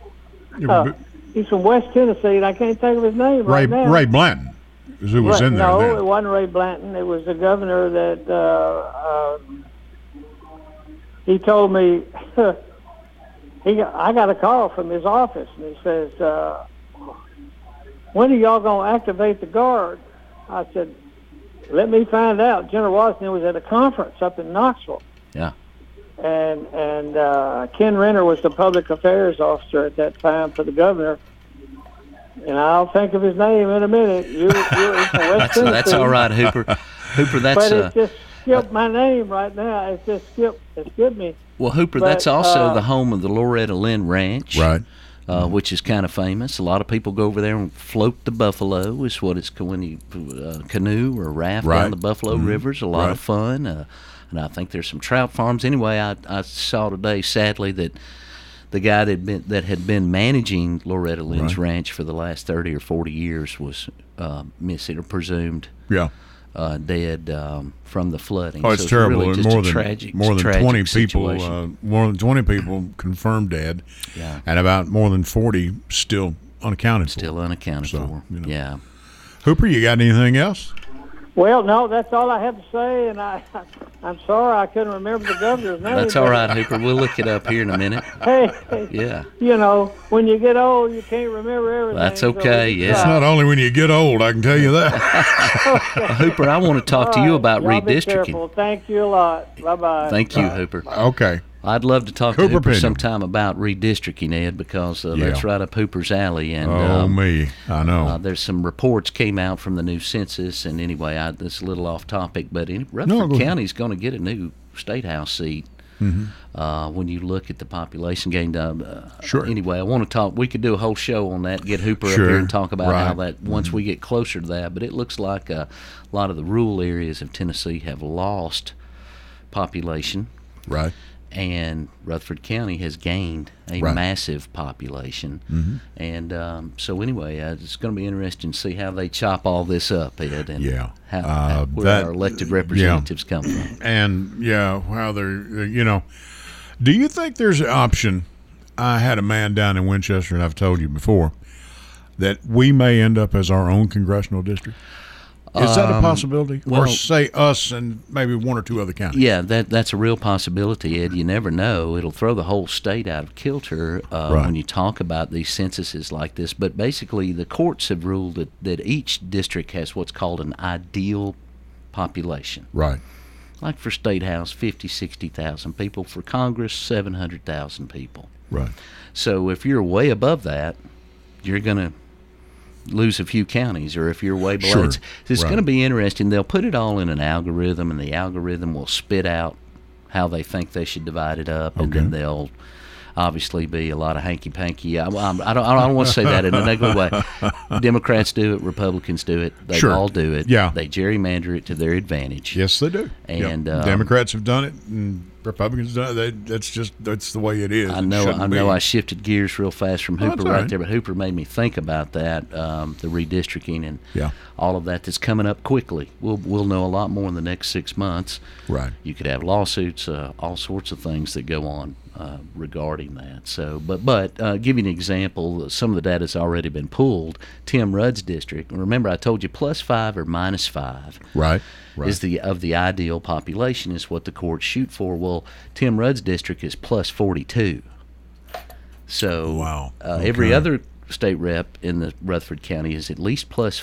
[SPEAKER 6] uh, he's from West Tennessee, and I can't think of his name
[SPEAKER 1] Ray
[SPEAKER 6] right now.
[SPEAKER 1] Ray Blanton is who was
[SPEAKER 6] Right,
[SPEAKER 1] in there.
[SPEAKER 6] no,
[SPEAKER 1] then.
[SPEAKER 6] it wasn't Ray Blanton. It was the governor that uh, uh, he told me. (laughs) he, I got a call from his office, and he says, uh, "When are y'all gonna activate the guard?" I said, "Let me find out." General Washington was at a conference up in Knoxville,
[SPEAKER 2] Yeah.
[SPEAKER 6] and and uh, Ken Renner was the public affairs officer at that time for the governor. And I'll think of his name in a minute. You, you're from (laughs) West
[SPEAKER 2] That's,
[SPEAKER 6] Tennessee.
[SPEAKER 2] that's all right, Hooper. Hooper, that's
[SPEAKER 6] But
[SPEAKER 2] uh,
[SPEAKER 6] just skipped my name right now. It just skipped. It skipped me.
[SPEAKER 2] well, Hooper.
[SPEAKER 6] but,
[SPEAKER 2] that's also
[SPEAKER 6] uh,
[SPEAKER 2] the home of the Loretta Lynn Ranch,
[SPEAKER 1] Right.
[SPEAKER 2] Uh, which is kind of famous. A lot of people go over there and float the buffalo. Is what it's ca- when you uh, canoe or raft
[SPEAKER 1] Right.
[SPEAKER 2] down the Buffalo Rivers. A lot
[SPEAKER 1] Right.
[SPEAKER 2] of fun. Uh, and I think there's some trout farms. Anyway, I, I saw today, sadly, that the guy that had been that had been managing Loretta Lynn's
[SPEAKER 1] Right.
[SPEAKER 2] ranch for the last thirty or forty years was uh, missing or presumed
[SPEAKER 1] Yeah.
[SPEAKER 2] uh, dead um, from the flooding.
[SPEAKER 1] Oh, it's
[SPEAKER 2] So
[SPEAKER 1] terrible.
[SPEAKER 2] Really
[SPEAKER 1] And
[SPEAKER 2] just
[SPEAKER 1] more
[SPEAKER 2] a
[SPEAKER 1] than
[SPEAKER 2] tragic,
[SPEAKER 1] more than
[SPEAKER 2] tragic
[SPEAKER 1] twenty people, uh, more than twenty people confirmed dead,
[SPEAKER 2] Yeah.
[SPEAKER 1] and about more than forty still unaccounted
[SPEAKER 2] still
[SPEAKER 1] for.
[SPEAKER 2] unaccounted
[SPEAKER 1] So,
[SPEAKER 2] for.
[SPEAKER 1] you know.
[SPEAKER 2] Yeah.
[SPEAKER 1] Hooper, you got anything else?
[SPEAKER 6] Well, no, that's all I have to say. And I, (laughs) I'm sorry I couldn't remember the governor's name.
[SPEAKER 2] That's all right, Hooper. We'll look it up here in a minute. (laughs)
[SPEAKER 6] Hey,
[SPEAKER 2] Yeah.
[SPEAKER 6] you know, when you get old, you can't remember everything.
[SPEAKER 2] That's okay,
[SPEAKER 6] we
[SPEAKER 2] yeah.
[SPEAKER 1] It's not only when you get old, I can tell you that.
[SPEAKER 2] Uh, (laughs) Hooper, I want to talk
[SPEAKER 6] All
[SPEAKER 2] to you about
[SPEAKER 6] y'all Be
[SPEAKER 2] redistricting.
[SPEAKER 6] careful. Thank you a lot. Bye bye.
[SPEAKER 2] Thank you, Hooper.
[SPEAKER 1] okay.
[SPEAKER 2] I'd love to talk
[SPEAKER 1] Cooper
[SPEAKER 2] to Hooper
[SPEAKER 1] Penuel.
[SPEAKER 2] sometime about redistricting, Ed, because uh, that's
[SPEAKER 1] Yeah.
[SPEAKER 2] right up Hooper's alley. And
[SPEAKER 1] Oh
[SPEAKER 2] um,
[SPEAKER 1] me, I know.
[SPEAKER 2] Uh, there's some reports came out from the new census, and anyway, I, this is a little off topic, but in, Rutherford
[SPEAKER 1] ahead.
[SPEAKER 2] County's going to get a new state house seat. Uh, when you look at the population gain. uh,
[SPEAKER 1] Mm-hmm. Sure.
[SPEAKER 2] Anyway, I want to talk. We could do a whole show on that. Get Hooper up here and talk about how that once we get closer to that. But it looks like uh, a lot of the rural areas of Tennessee have lost population
[SPEAKER 1] right.
[SPEAKER 2] And Rutherford County has gained a
[SPEAKER 1] Right.
[SPEAKER 2] massive population. And um, so, anyway, uh, it's going to be interesting to see how they chop all this up, Ed, and
[SPEAKER 1] Yeah.
[SPEAKER 2] how,
[SPEAKER 1] Uh,
[SPEAKER 2] how- where
[SPEAKER 1] that-
[SPEAKER 2] our elected representatives come from.
[SPEAKER 1] and yeah, how they're you know. Do you think there's an option? I had a man down in Winchester, and I've told you before that we may end up as our own congressional district. Is that a possibility, or
[SPEAKER 2] well-
[SPEAKER 1] say us and maybe one or two other counties?
[SPEAKER 2] Yeah, that that's a real possibility, Ed. You never know; it'll throw the whole state out of kilter uh,
[SPEAKER 1] Right.
[SPEAKER 2] when you talk about these censuses like this. But basically, the courts have ruled that, that each district has what's called an ideal population.
[SPEAKER 1] Right.
[SPEAKER 2] Like for state house, 50, 60,000 people. For Congress, 700,000 people.
[SPEAKER 1] Right.
[SPEAKER 2] So if you're way above that, you're going to lose a few counties. Or if you're way below,
[SPEAKER 1] Sure.
[SPEAKER 2] it's, it's
[SPEAKER 1] Right.
[SPEAKER 2] going to be interesting. They'll put it all in an algorithm, and the algorithm will spit out how they think they should divide it up, and then
[SPEAKER 1] Okay.
[SPEAKER 2] they'll obviously be a lot of hanky panky. I, I don't, I don't want to say that in a negative way. (laughs) Democrats do it, Republicans do it. They
[SPEAKER 1] Sure.
[SPEAKER 2] all do it.
[SPEAKER 1] Yeah.
[SPEAKER 2] They gerrymander it to their advantage.
[SPEAKER 1] Yes, they do. Yep.
[SPEAKER 2] And, um,
[SPEAKER 1] Democrats have done it, and Republicans done it. They, that's just that's the way it is.
[SPEAKER 2] I know. I know.
[SPEAKER 1] be.
[SPEAKER 2] I shifted gears real fast from
[SPEAKER 1] Oh,
[SPEAKER 2] Hooper
[SPEAKER 1] all
[SPEAKER 2] right
[SPEAKER 1] right.
[SPEAKER 2] there, but Hooper made me think about that, um, the redistricting and
[SPEAKER 1] Yeah.
[SPEAKER 2] all of that that's coming up quickly. We'll we'll know a lot more in the next six months.
[SPEAKER 1] Right.
[SPEAKER 2] You could have lawsuits, uh, all sorts of things that go on uh, regarding that. So, but but uh, give you an example. Some of the data has already been pulled. Tim Rudd's district. Remember, I told you plus five or minus five
[SPEAKER 1] Right. Right.
[SPEAKER 2] is the of the ideal population is what the courts shoot for. Well, Tim Rudd's district is plus 42. So
[SPEAKER 1] Wow.
[SPEAKER 2] uh, every other state rep in the Rutherford County is at least plus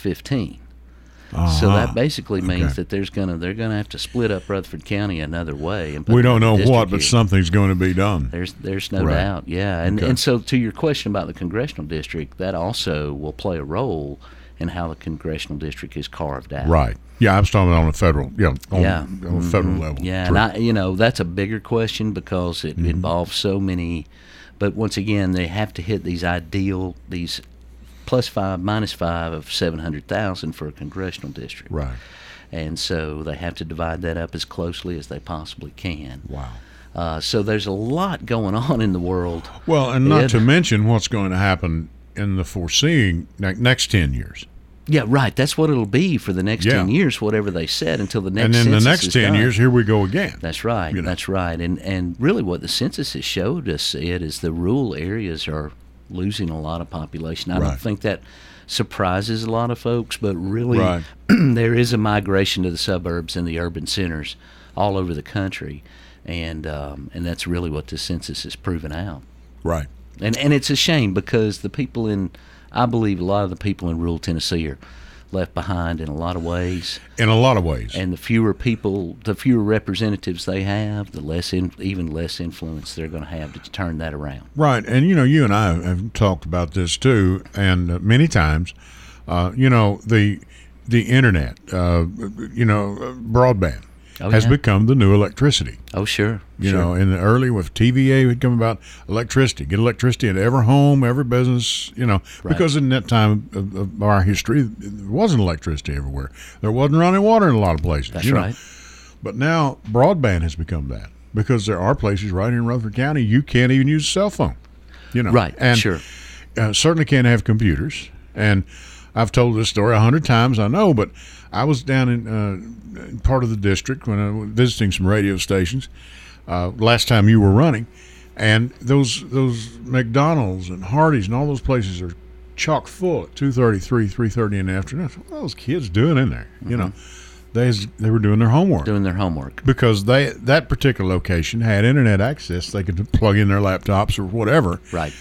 [SPEAKER 2] 15. So
[SPEAKER 1] Uh-huh.
[SPEAKER 2] that basically means
[SPEAKER 1] Okay.
[SPEAKER 2] that there's gonna they're gonna have to split up Rutherford County another way. And
[SPEAKER 1] we don't know what, but
[SPEAKER 2] here.
[SPEAKER 1] something's going to be done.
[SPEAKER 2] There's there's no
[SPEAKER 1] Right.
[SPEAKER 2] doubt, yeah, and
[SPEAKER 1] Okay.
[SPEAKER 2] and so to your question about the congressional district, that also will play a role in how the congressional district is carved out.
[SPEAKER 1] Right. Yeah, I was talking about on the federal. Yeah. On,
[SPEAKER 2] Yeah.
[SPEAKER 1] On a federal level.
[SPEAKER 2] Yeah,
[SPEAKER 1] True.
[SPEAKER 2] and I, you know, that's a bigger question because it
[SPEAKER 1] Mm-hmm.
[SPEAKER 2] involves so many. But once again, they have to hit these ideal, these plus five, minus five of seven hundred thousand for a congressional district.
[SPEAKER 1] Right.
[SPEAKER 2] And so they have to divide that up as closely as they possibly can.
[SPEAKER 1] Wow.
[SPEAKER 2] Uh, so there's a lot going on in the world.
[SPEAKER 1] Well, and not
[SPEAKER 2] Ed?
[SPEAKER 1] to mention what's going to happen in the foreseeing ne- next ten years.
[SPEAKER 2] Yeah, right. That's what it'll be for the next
[SPEAKER 1] Yeah.
[SPEAKER 2] ten years, whatever they said, until the next.
[SPEAKER 1] and then the next 10
[SPEAKER 2] done.
[SPEAKER 1] years, here we go again.
[SPEAKER 2] That's right.
[SPEAKER 1] you know.
[SPEAKER 2] That's right. And and really, what the census has showed us it is the rural areas are losing a lot of population. I
[SPEAKER 1] Right.
[SPEAKER 2] don't think that surprises a lot of folks, but really,
[SPEAKER 1] Right. (clears throat)
[SPEAKER 2] there is a migration to the suburbs and the urban centers all over the country, and um, and that's really what the census has proven out.
[SPEAKER 1] Right.
[SPEAKER 2] And and it's a shame because the people in, I believe, a lot of the people in rural Tennessee are left behind in a lot of ways
[SPEAKER 1] In a lot of ways.
[SPEAKER 2] and the fewer people, the fewer representatives they have, the less, in, even less influence they're going to have to turn that around.
[SPEAKER 1] Right, and you know, you and I have talked about this too, and uh, many times, uh, you know, the the internet, uh, you know, uh, broadband
[SPEAKER 2] Oh,
[SPEAKER 1] has
[SPEAKER 2] yeah.
[SPEAKER 1] become the new electricity.
[SPEAKER 2] Oh, sure.
[SPEAKER 1] You
[SPEAKER 2] sure.
[SPEAKER 1] know, in the early with TVA had come about electricity, get electricity at every home, every business. You know,
[SPEAKER 2] Right.
[SPEAKER 1] because in that time of, of our history, there wasn't electricity everywhere. There wasn't running water in a lot of places.
[SPEAKER 2] that's
[SPEAKER 1] you know. But now broadband has become that because there are places right here in Rutherford County you can't even use a cell phone. You know,
[SPEAKER 2] Right.
[SPEAKER 1] And
[SPEAKER 2] sure.
[SPEAKER 1] uh, certainly can't have computers. And I've told this story a hundred times, I know, but I was down in, uh, in part of the district when I was visiting some radio stations uh, last time you were running, and those those McDonald's and Hardee's and all those places are chock full at two thirty, three, three thirty in the afternoon. What are those kids doing in there? You know, they they were doing their homework
[SPEAKER 2] Doing their homework.
[SPEAKER 1] because they that particular location had internet access. They could plug in their laptops or whatever,
[SPEAKER 2] Right.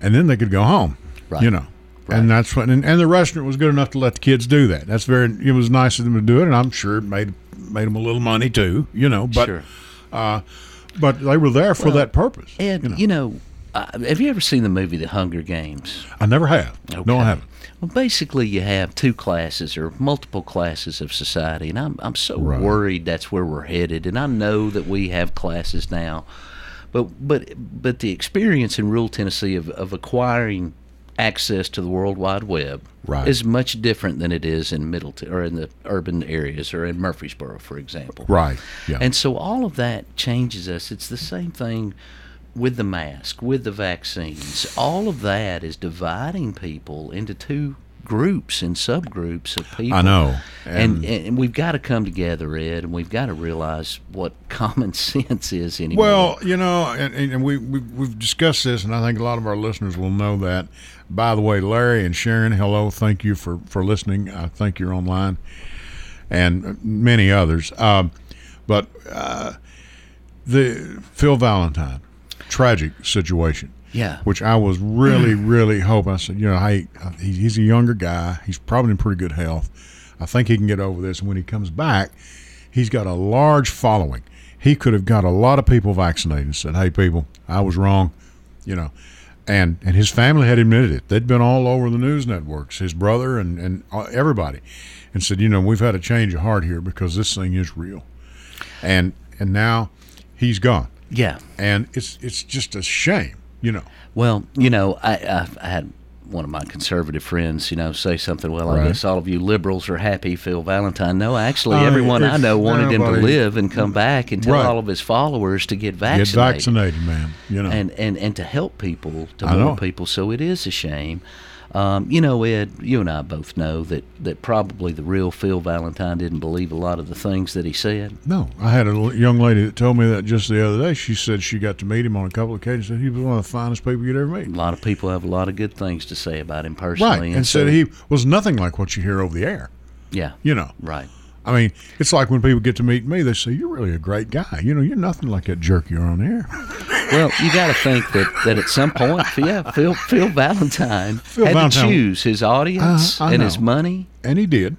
[SPEAKER 1] and then they could go home.
[SPEAKER 2] Right.
[SPEAKER 1] You know. And that's what, and, and the restaurant was good enough to let the kids do that. That's very, it was nice of them to do it, and I'm sure it made made them a little money too, you know. But
[SPEAKER 2] sure.
[SPEAKER 1] but they were there for that purpose.
[SPEAKER 2] And,
[SPEAKER 1] you know.
[SPEAKER 2] you know, uh, have you ever seen the movie The Hunger Games?
[SPEAKER 1] I never have. No, I haven't.
[SPEAKER 2] Well, basically, you have two classes or multiple classes of society, and I'm I'm so
[SPEAKER 1] Right.
[SPEAKER 2] worried that's where we're headed. And I know that we have classes now, but but but the experience in rural Tennessee of, of acquiring access to the World Wide Web
[SPEAKER 1] Right.
[SPEAKER 2] is much different than it is in Middleton or in the urban areas or in Murfreesboro, for example.
[SPEAKER 1] Right. Yeah.
[SPEAKER 2] And so all of that changes us. It's the same thing with the mask, with the vaccines. All of that is dividing people into two groups and subgroups of people.
[SPEAKER 1] I know.
[SPEAKER 2] And,
[SPEAKER 1] And-
[SPEAKER 2] and, we've got to come together, Ed, and we've got to realize what (laughs) common sense is anymore.
[SPEAKER 1] Well, you know, and, and we, we we've discussed this, and I think a lot of our listeners will know that. By the way, Larry and Sharon, hello, thank you for for listening. I think you're online, and many others. Um, but uh, the Phil Valentine, tragic situation.
[SPEAKER 2] yeah.
[SPEAKER 1] which I was really, (clears throat) really hoping. I said, you know, hey, he's a younger guy. He's probably in pretty good health. I think he can get over this. And when he comes back, he's got a large following. He could have got a lot of people vaccinated and said, hey, people, I was wrong, you know. And and his family had admitted it. They'd been all over the news networks, his brother and, and uh, everybody, and said, you know, we've had a change of heart here because this thing is real. And and now he's gone.
[SPEAKER 2] Yeah.
[SPEAKER 1] And it's it's just a shame, you know.
[SPEAKER 2] Well, you know, I, I, I had one of my conservative friends, you know, say something. Well, I guess all of you liberals are happy Phil Valentine. No, actually,
[SPEAKER 1] Uh,
[SPEAKER 2] everyone I know wanted him to live and come back and tell
[SPEAKER 1] Right.
[SPEAKER 2] all of his followers to get vaccinated.
[SPEAKER 1] Get
[SPEAKER 2] vaccinated.
[SPEAKER 1] man. You know.
[SPEAKER 2] And, and, and to help people, to more people. So it is a shame. Um, you know, Ed, you and I both know that, that probably the real Phil Valentine didn't believe a lot of the things that he said.
[SPEAKER 1] no, I had a young lady that told me that just the other day. She said she got to meet him on a couple of occasions. Said he was one of the finest people you'd ever meet.
[SPEAKER 2] A lot of people have a lot of good things to say about him personally.
[SPEAKER 1] Right, and said
[SPEAKER 2] so-
[SPEAKER 1] he was nothing like what you hear over the air.
[SPEAKER 2] Yeah,
[SPEAKER 1] You know,
[SPEAKER 2] right.
[SPEAKER 1] I mean, it's like when people get to meet me, they say, "You're really a great guy." You know, you're nothing like that jerk you're on air. (laughs)
[SPEAKER 2] Well, you got to think that, that at some point, (laughs) yeah, Phil Phil Valentine
[SPEAKER 1] Phil
[SPEAKER 2] had
[SPEAKER 1] Valentine-
[SPEAKER 2] to choose his audience
[SPEAKER 1] Uh,
[SPEAKER 2] and his money,
[SPEAKER 1] and he did,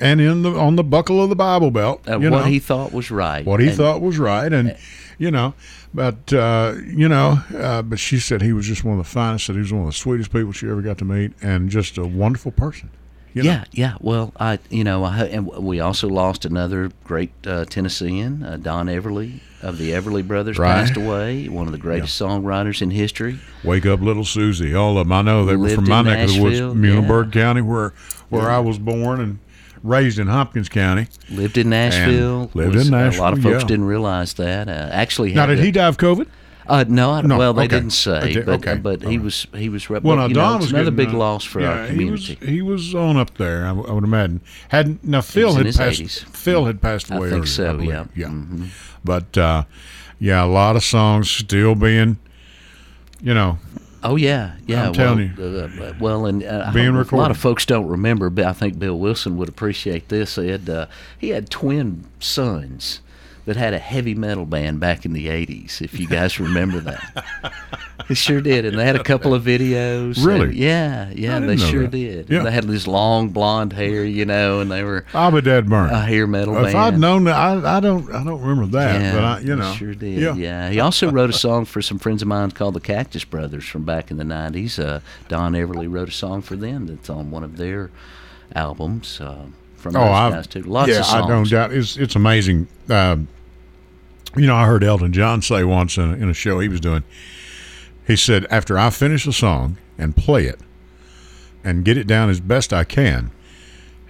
[SPEAKER 1] and in the on the buckle of the Bible belt,
[SPEAKER 2] uh, what
[SPEAKER 1] know,
[SPEAKER 2] he thought was right.
[SPEAKER 1] what he
[SPEAKER 2] And-
[SPEAKER 1] thought was right, and you know, but uh, you know, uh, but she said he was just one of the finest. That he was one of the sweetest people she ever got to meet, and just a wonderful person. You know?
[SPEAKER 2] Yeah, yeah. Well, I, you know, I, and we also lost another great uh, Tennessean, uh, Don Everly of the Everly Brothers,
[SPEAKER 1] Right.
[SPEAKER 2] passed away. One of the greatest songwriters in history.
[SPEAKER 1] Wake up, little Susie. All of them. I know they were from my neck of the woods,
[SPEAKER 2] Nashville,
[SPEAKER 1] Muhlenberg County, where where I was born and raised in Hopkins County.
[SPEAKER 2] Lived in Nashville.
[SPEAKER 1] lived
[SPEAKER 2] was-
[SPEAKER 1] in
[SPEAKER 2] A lot of folks
[SPEAKER 1] yeah.
[SPEAKER 2] didn't realize that. Uh, actually,
[SPEAKER 1] Now, did
[SPEAKER 2] the-
[SPEAKER 1] he die of COVID?
[SPEAKER 2] Uh, no, I,
[SPEAKER 1] No,
[SPEAKER 2] well, they
[SPEAKER 1] okay.
[SPEAKER 2] didn't say,
[SPEAKER 1] Okay,
[SPEAKER 2] but
[SPEAKER 1] okay,
[SPEAKER 2] but he
[SPEAKER 1] right.
[SPEAKER 2] was he was rep-
[SPEAKER 1] Well, now
[SPEAKER 2] you know,
[SPEAKER 1] Don was
[SPEAKER 2] another big
[SPEAKER 1] uh,
[SPEAKER 2] loss for
[SPEAKER 1] yeah,
[SPEAKER 2] our community.
[SPEAKER 1] He was, he was on up there. I, I would imagine. Had now Phil had passed.
[SPEAKER 2] 80s.
[SPEAKER 1] Phil had passed away.
[SPEAKER 2] I think
[SPEAKER 1] earlier,
[SPEAKER 2] so,
[SPEAKER 1] believe.
[SPEAKER 2] yeah. Mm-hmm.
[SPEAKER 1] yeah. But uh, yeah, a lot of songs still being, you know,
[SPEAKER 2] Oh yeah, yeah.
[SPEAKER 1] I'm telling
[SPEAKER 2] well, you. Uh, well, and uh,
[SPEAKER 1] Being
[SPEAKER 2] don't know if a lot of folks don't remember, but I think Bill Wilson would appreciate this. Had uh, he had twin sons that had a heavy metal band back in the '80s. If you guys remember that, they sure did, and they had a couple of videos.
[SPEAKER 1] Really?
[SPEAKER 2] and- yeah, yeah,
[SPEAKER 1] I
[SPEAKER 2] they sure
[SPEAKER 1] that.
[SPEAKER 2] did.
[SPEAKER 1] Yeah.
[SPEAKER 2] They had this long blonde hair, you know, and they were
[SPEAKER 1] be dead burn.
[SPEAKER 2] a hair metal
[SPEAKER 1] if
[SPEAKER 2] band.
[SPEAKER 1] If I'd known that, I, I don't I don't remember that,
[SPEAKER 2] Yeah,
[SPEAKER 1] but I you know
[SPEAKER 2] sure did.
[SPEAKER 1] Yeah.
[SPEAKER 2] Yeah. he also wrote a song for some friends of mine called the Cactus Brothers from back in the '90s. Uh, Don Everly wrote a song for them that's on one of their albums. Uh, from
[SPEAKER 1] Oh,
[SPEAKER 2] those
[SPEAKER 1] I've,
[SPEAKER 2] guys too. Lots
[SPEAKER 1] yeah,
[SPEAKER 2] of songs.
[SPEAKER 1] I don't doubt it's it's amazing. Um, you know, I heard Elton John say once in a, in a show he was doing. He said, "After I finish a song and play it, and get it down as best I can,"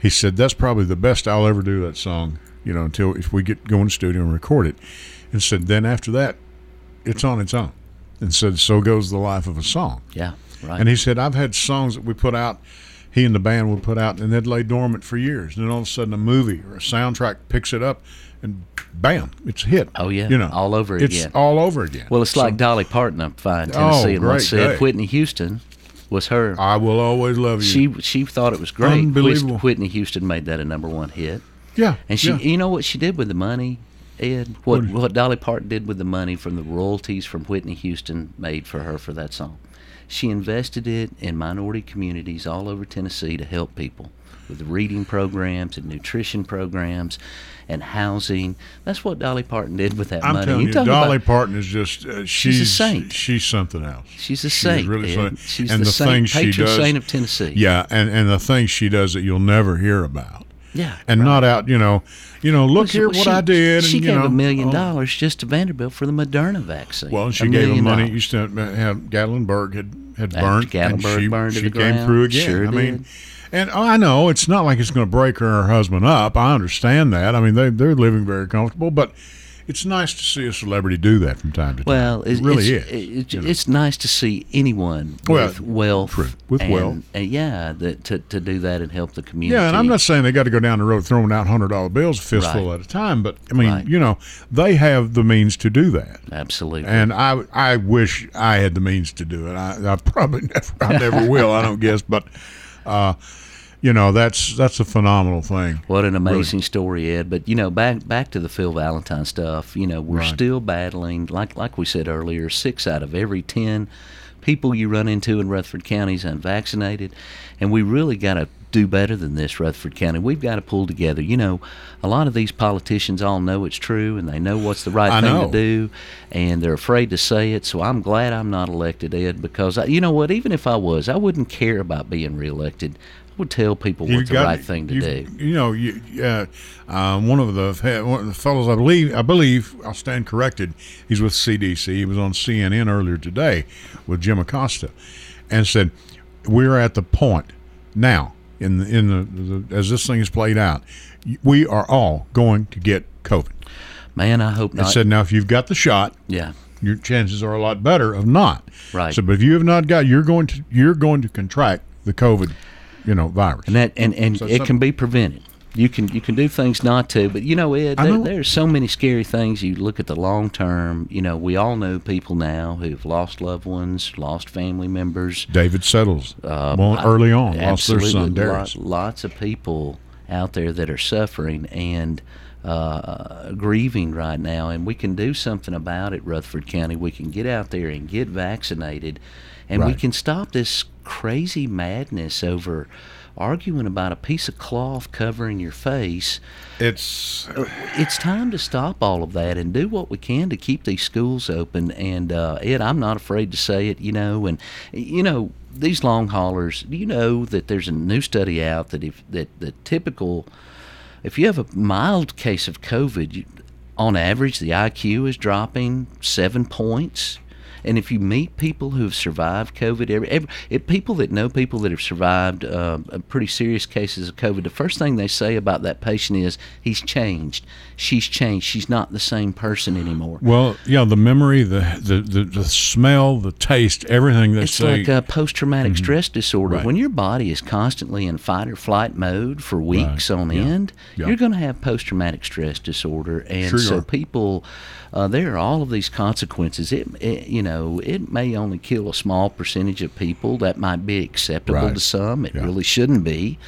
[SPEAKER 1] he said, "That's probably the best I'll ever do that song. You know, until if we get go in the studio and record it." And said, "Then after that, it's on its own." And said, "So goes the life of a song."
[SPEAKER 2] Yeah, right.
[SPEAKER 1] And he said, I've had songs that we put out, he and the band would put out, and they'd lay dormant for years. And then all of a sudden, a movie or a soundtrack picks it up, and bam, it's a hit.
[SPEAKER 2] Oh, yeah,
[SPEAKER 1] you know,
[SPEAKER 2] all over
[SPEAKER 1] it's
[SPEAKER 2] again.
[SPEAKER 1] all over again.
[SPEAKER 2] well, it's
[SPEAKER 1] So,
[SPEAKER 2] like Dolly Parton up fine
[SPEAKER 1] Oh,
[SPEAKER 2] Tennessee, and once said
[SPEAKER 1] day.
[SPEAKER 2] Whitney Houston was her.
[SPEAKER 1] I will always love you.
[SPEAKER 2] she she thought it was great.
[SPEAKER 1] Unbelievable.
[SPEAKER 2] Whitney Houston made that a number one hit.
[SPEAKER 1] yeah,
[SPEAKER 2] And she,
[SPEAKER 1] yeah.
[SPEAKER 2] you know what she did with the money, Ed? What
[SPEAKER 1] What-
[SPEAKER 2] what Dolly Parton did with the money from the royalties from Whitney Houston made for her for that song? She invested it in minority communities all over Tennessee to help people with reading programs and nutrition programs and housing. That's what Dolly Parton did with that
[SPEAKER 1] I'm
[SPEAKER 2] money.
[SPEAKER 1] telling you, Dolly
[SPEAKER 2] about-
[SPEAKER 1] Parton is just uh, she's
[SPEAKER 2] a saint.
[SPEAKER 1] She's something else.
[SPEAKER 2] she's a
[SPEAKER 1] She's
[SPEAKER 2] saint.
[SPEAKER 1] really something.
[SPEAKER 2] She's
[SPEAKER 1] and
[SPEAKER 2] the,
[SPEAKER 1] the
[SPEAKER 2] saint,
[SPEAKER 1] things she
[SPEAKER 2] patron
[SPEAKER 1] does,
[SPEAKER 2] saint of Tennessee.
[SPEAKER 1] Yeah, and and the things she does that you'll never hear about.
[SPEAKER 2] yeah.
[SPEAKER 1] And not out, you know, you know. Look
[SPEAKER 2] Well, she-
[SPEAKER 1] here, what
[SPEAKER 2] she-
[SPEAKER 1] I did.
[SPEAKER 2] She
[SPEAKER 1] and,
[SPEAKER 2] gave
[SPEAKER 1] know,
[SPEAKER 2] a million
[SPEAKER 1] oh.
[SPEAKER 2] dollars just to Vanderbilt for the Moderna vaccine.
[SPEAKER 1] Well, and
[SPEAKER 2] A
[SPEAKER 1] she gave him money.
[SPEAKER 2] dollars.
[SPEAKER 1] You still had Gatlinburg had had burnt. and she,
[SPEAKER 2] burned
[SPEAKER 1] she came
[SPEAKER 2] ground,
[SPEAKER 1] through again.
[SPEAKER 2] sure
[SPEAKER 1] I mean,
[SPEAKER 2] did.
[SPEAKER 1] And oh, I know it's not like it's going to break her and her husband up. I understand that. I mean, they they're living very comfortable, but it's nice to see a celebrity do that from time to time.
[SPEAKER 2] Well,
[SPEAKER 1] it
[SPEAKER 2] it,
[SPEAKER 1] really
[SPEAKER 2] it's,
[SPEAKER 1] is.
[SPEAKER 2] It's,
[SPEAKER 1] you know.
[SPEAKER 2] it's nice to see anyone
[SPEAKER 1] Well,
[SPEAKER 2] with wealth,
[SPEAKER 1] true. With
[SPEAKER 2] and,
[SPEAKER 1] wealth.
[SPEAKER 2] and yeah, that to, to do that and help the community.
[SPEAKER 1] Yeah, and I'm not saying they got to go down the road throwing out hundred dollar bills a fistful
[SPEAKER 2] Right.
[SPEAKER 1] at a time, but I mean,
[SPEAKER 2] Right.
[SPEAKER 1] you know, they have the means to do that.
[SPEAKER 2] absolutely.
[SPEAKER 1] And I, I wish I had the means to do it. I, I probably (laughs) never, I never will. I don't guess, but, uh, you know, that's that's a phenomenal thing.
[SPEAKER 2] What an amazing story, Ed. But you know, back back to the Phil Valentine stuff. You know, we're
[SPEAKER 1] Right.
[SPEAKER 2] still battling, like like we said earlier. Six out of every ten people you run into in Rutherford County is unvaccinated, and we really got to do better than this, Rutherford County. We've got to pull together. You know, a lot of these politicians all know it's true, and they know what's the right
[SPEAKER 1] I
[SPEAKER 2] thing
[SPEAKER 1] know.
[SPEAKER 2] to do, and they're afraid to say it. So I'm glad I'm not elected, Ed, because I, you know what? Even if I was, I wouldn't care about being reelected. I would tell people
[SPEAKER 1] You
[SPEAKER 2] what's the
[SPEAKER 1] got-
[SPEAKER 2] right thing to do.
[SPEAKER 1] You know, you, uh, uh, one of the one of the fellows, I believe, I believe, I'll stand corrected. He's with CDC. He was on CNN earlier today with Jim Acosta, and said, "We're at the point now in the, in the, the as this thing is played out, we are all going to get COVID."
[SPEAKER 2] Man, I hope not.
[SPEAKER 1] I said, "Now, if you've got the shot,
[SPEAKER 2] yeah.
[SPEAKER 1] your chances are a lot better of not."
[SPEAKER 2] Right.
[SPEAKER 1] So, but if you have not got, you're going to you're going to contract the COVID, you know, virus.
[SPEAKER 2] and that and, and
[SPEAKER 1] So
[SPEAKER 2] it can be prevented. You can you can do things not to, but you know, Ed,
[SPEAKER 1] I
[SPEAKER 2] there,
[SPEAKER 1] know.
[SPEAKER 2] there's so many scary things. You look at the long term. You know, we all know people now who've lost loved ones, lost family members.
[SPEAKER 1] David Settles,
[SPEAKER 2] Uh,
[SPEAKER 1] well, early on, lost their son
[SPEAKER 2] lot- lots of people out there that are suffering and uh, grieving right now, and we can do something about it. Rutherford County, we can get out there and get vaccinated, and we can stop this crazy madness over arguing about a piece of cloth covering your face
[SPEAKER 1] It's
[SPEAKER 2] it's time to stop all of that and do what we can to keep these schools open. And uh, Ed, I'm not afraid to say it, you know. And you know these long haulers. Do You know that there's a new study out that if that the typical, if you have a mild case of COVID, you, on average the IQ is dropping seven points. And if you meet people who have survived COVID, every, every people that know people that have survived uh, pretty serious cases of COVID, the first thing they say about that patient is he's changed. She's changed. She's not the same person anymore.
[SPEAKER 1] Well, yeah, the memory, the the, the, the smell, the taste, everything they
[SPEAKER 2] It's
[SPEAKER 1] say.
[SPEAKER 2] like a post traumatic stress disorder.
[SPEAKER 1] Right.
[SPEAKER 2] When your body is constantly in fight or flight mode for weeks on
[SPEAKER 1] Yeah.
[SPEAKER 2] end,
[SPEAKER 1] Yeah.
[SPEAKER 2] you're going to have post traumatic stress disorder. And
[SPEAKER 1] Sure
[SPEAKER 2] so
[SPEAKER 1] are.
[SPEAKER 2] people, uh, there are all of these consequences. It, it, you know, it may only kill a small percentage of people. That might be acceptable
[SPEAKER 1] Right.
[SPEAKER 2] to some. It
[SPEAKER 1] Yeah.
[SPEAKER 2] really shouldn't be.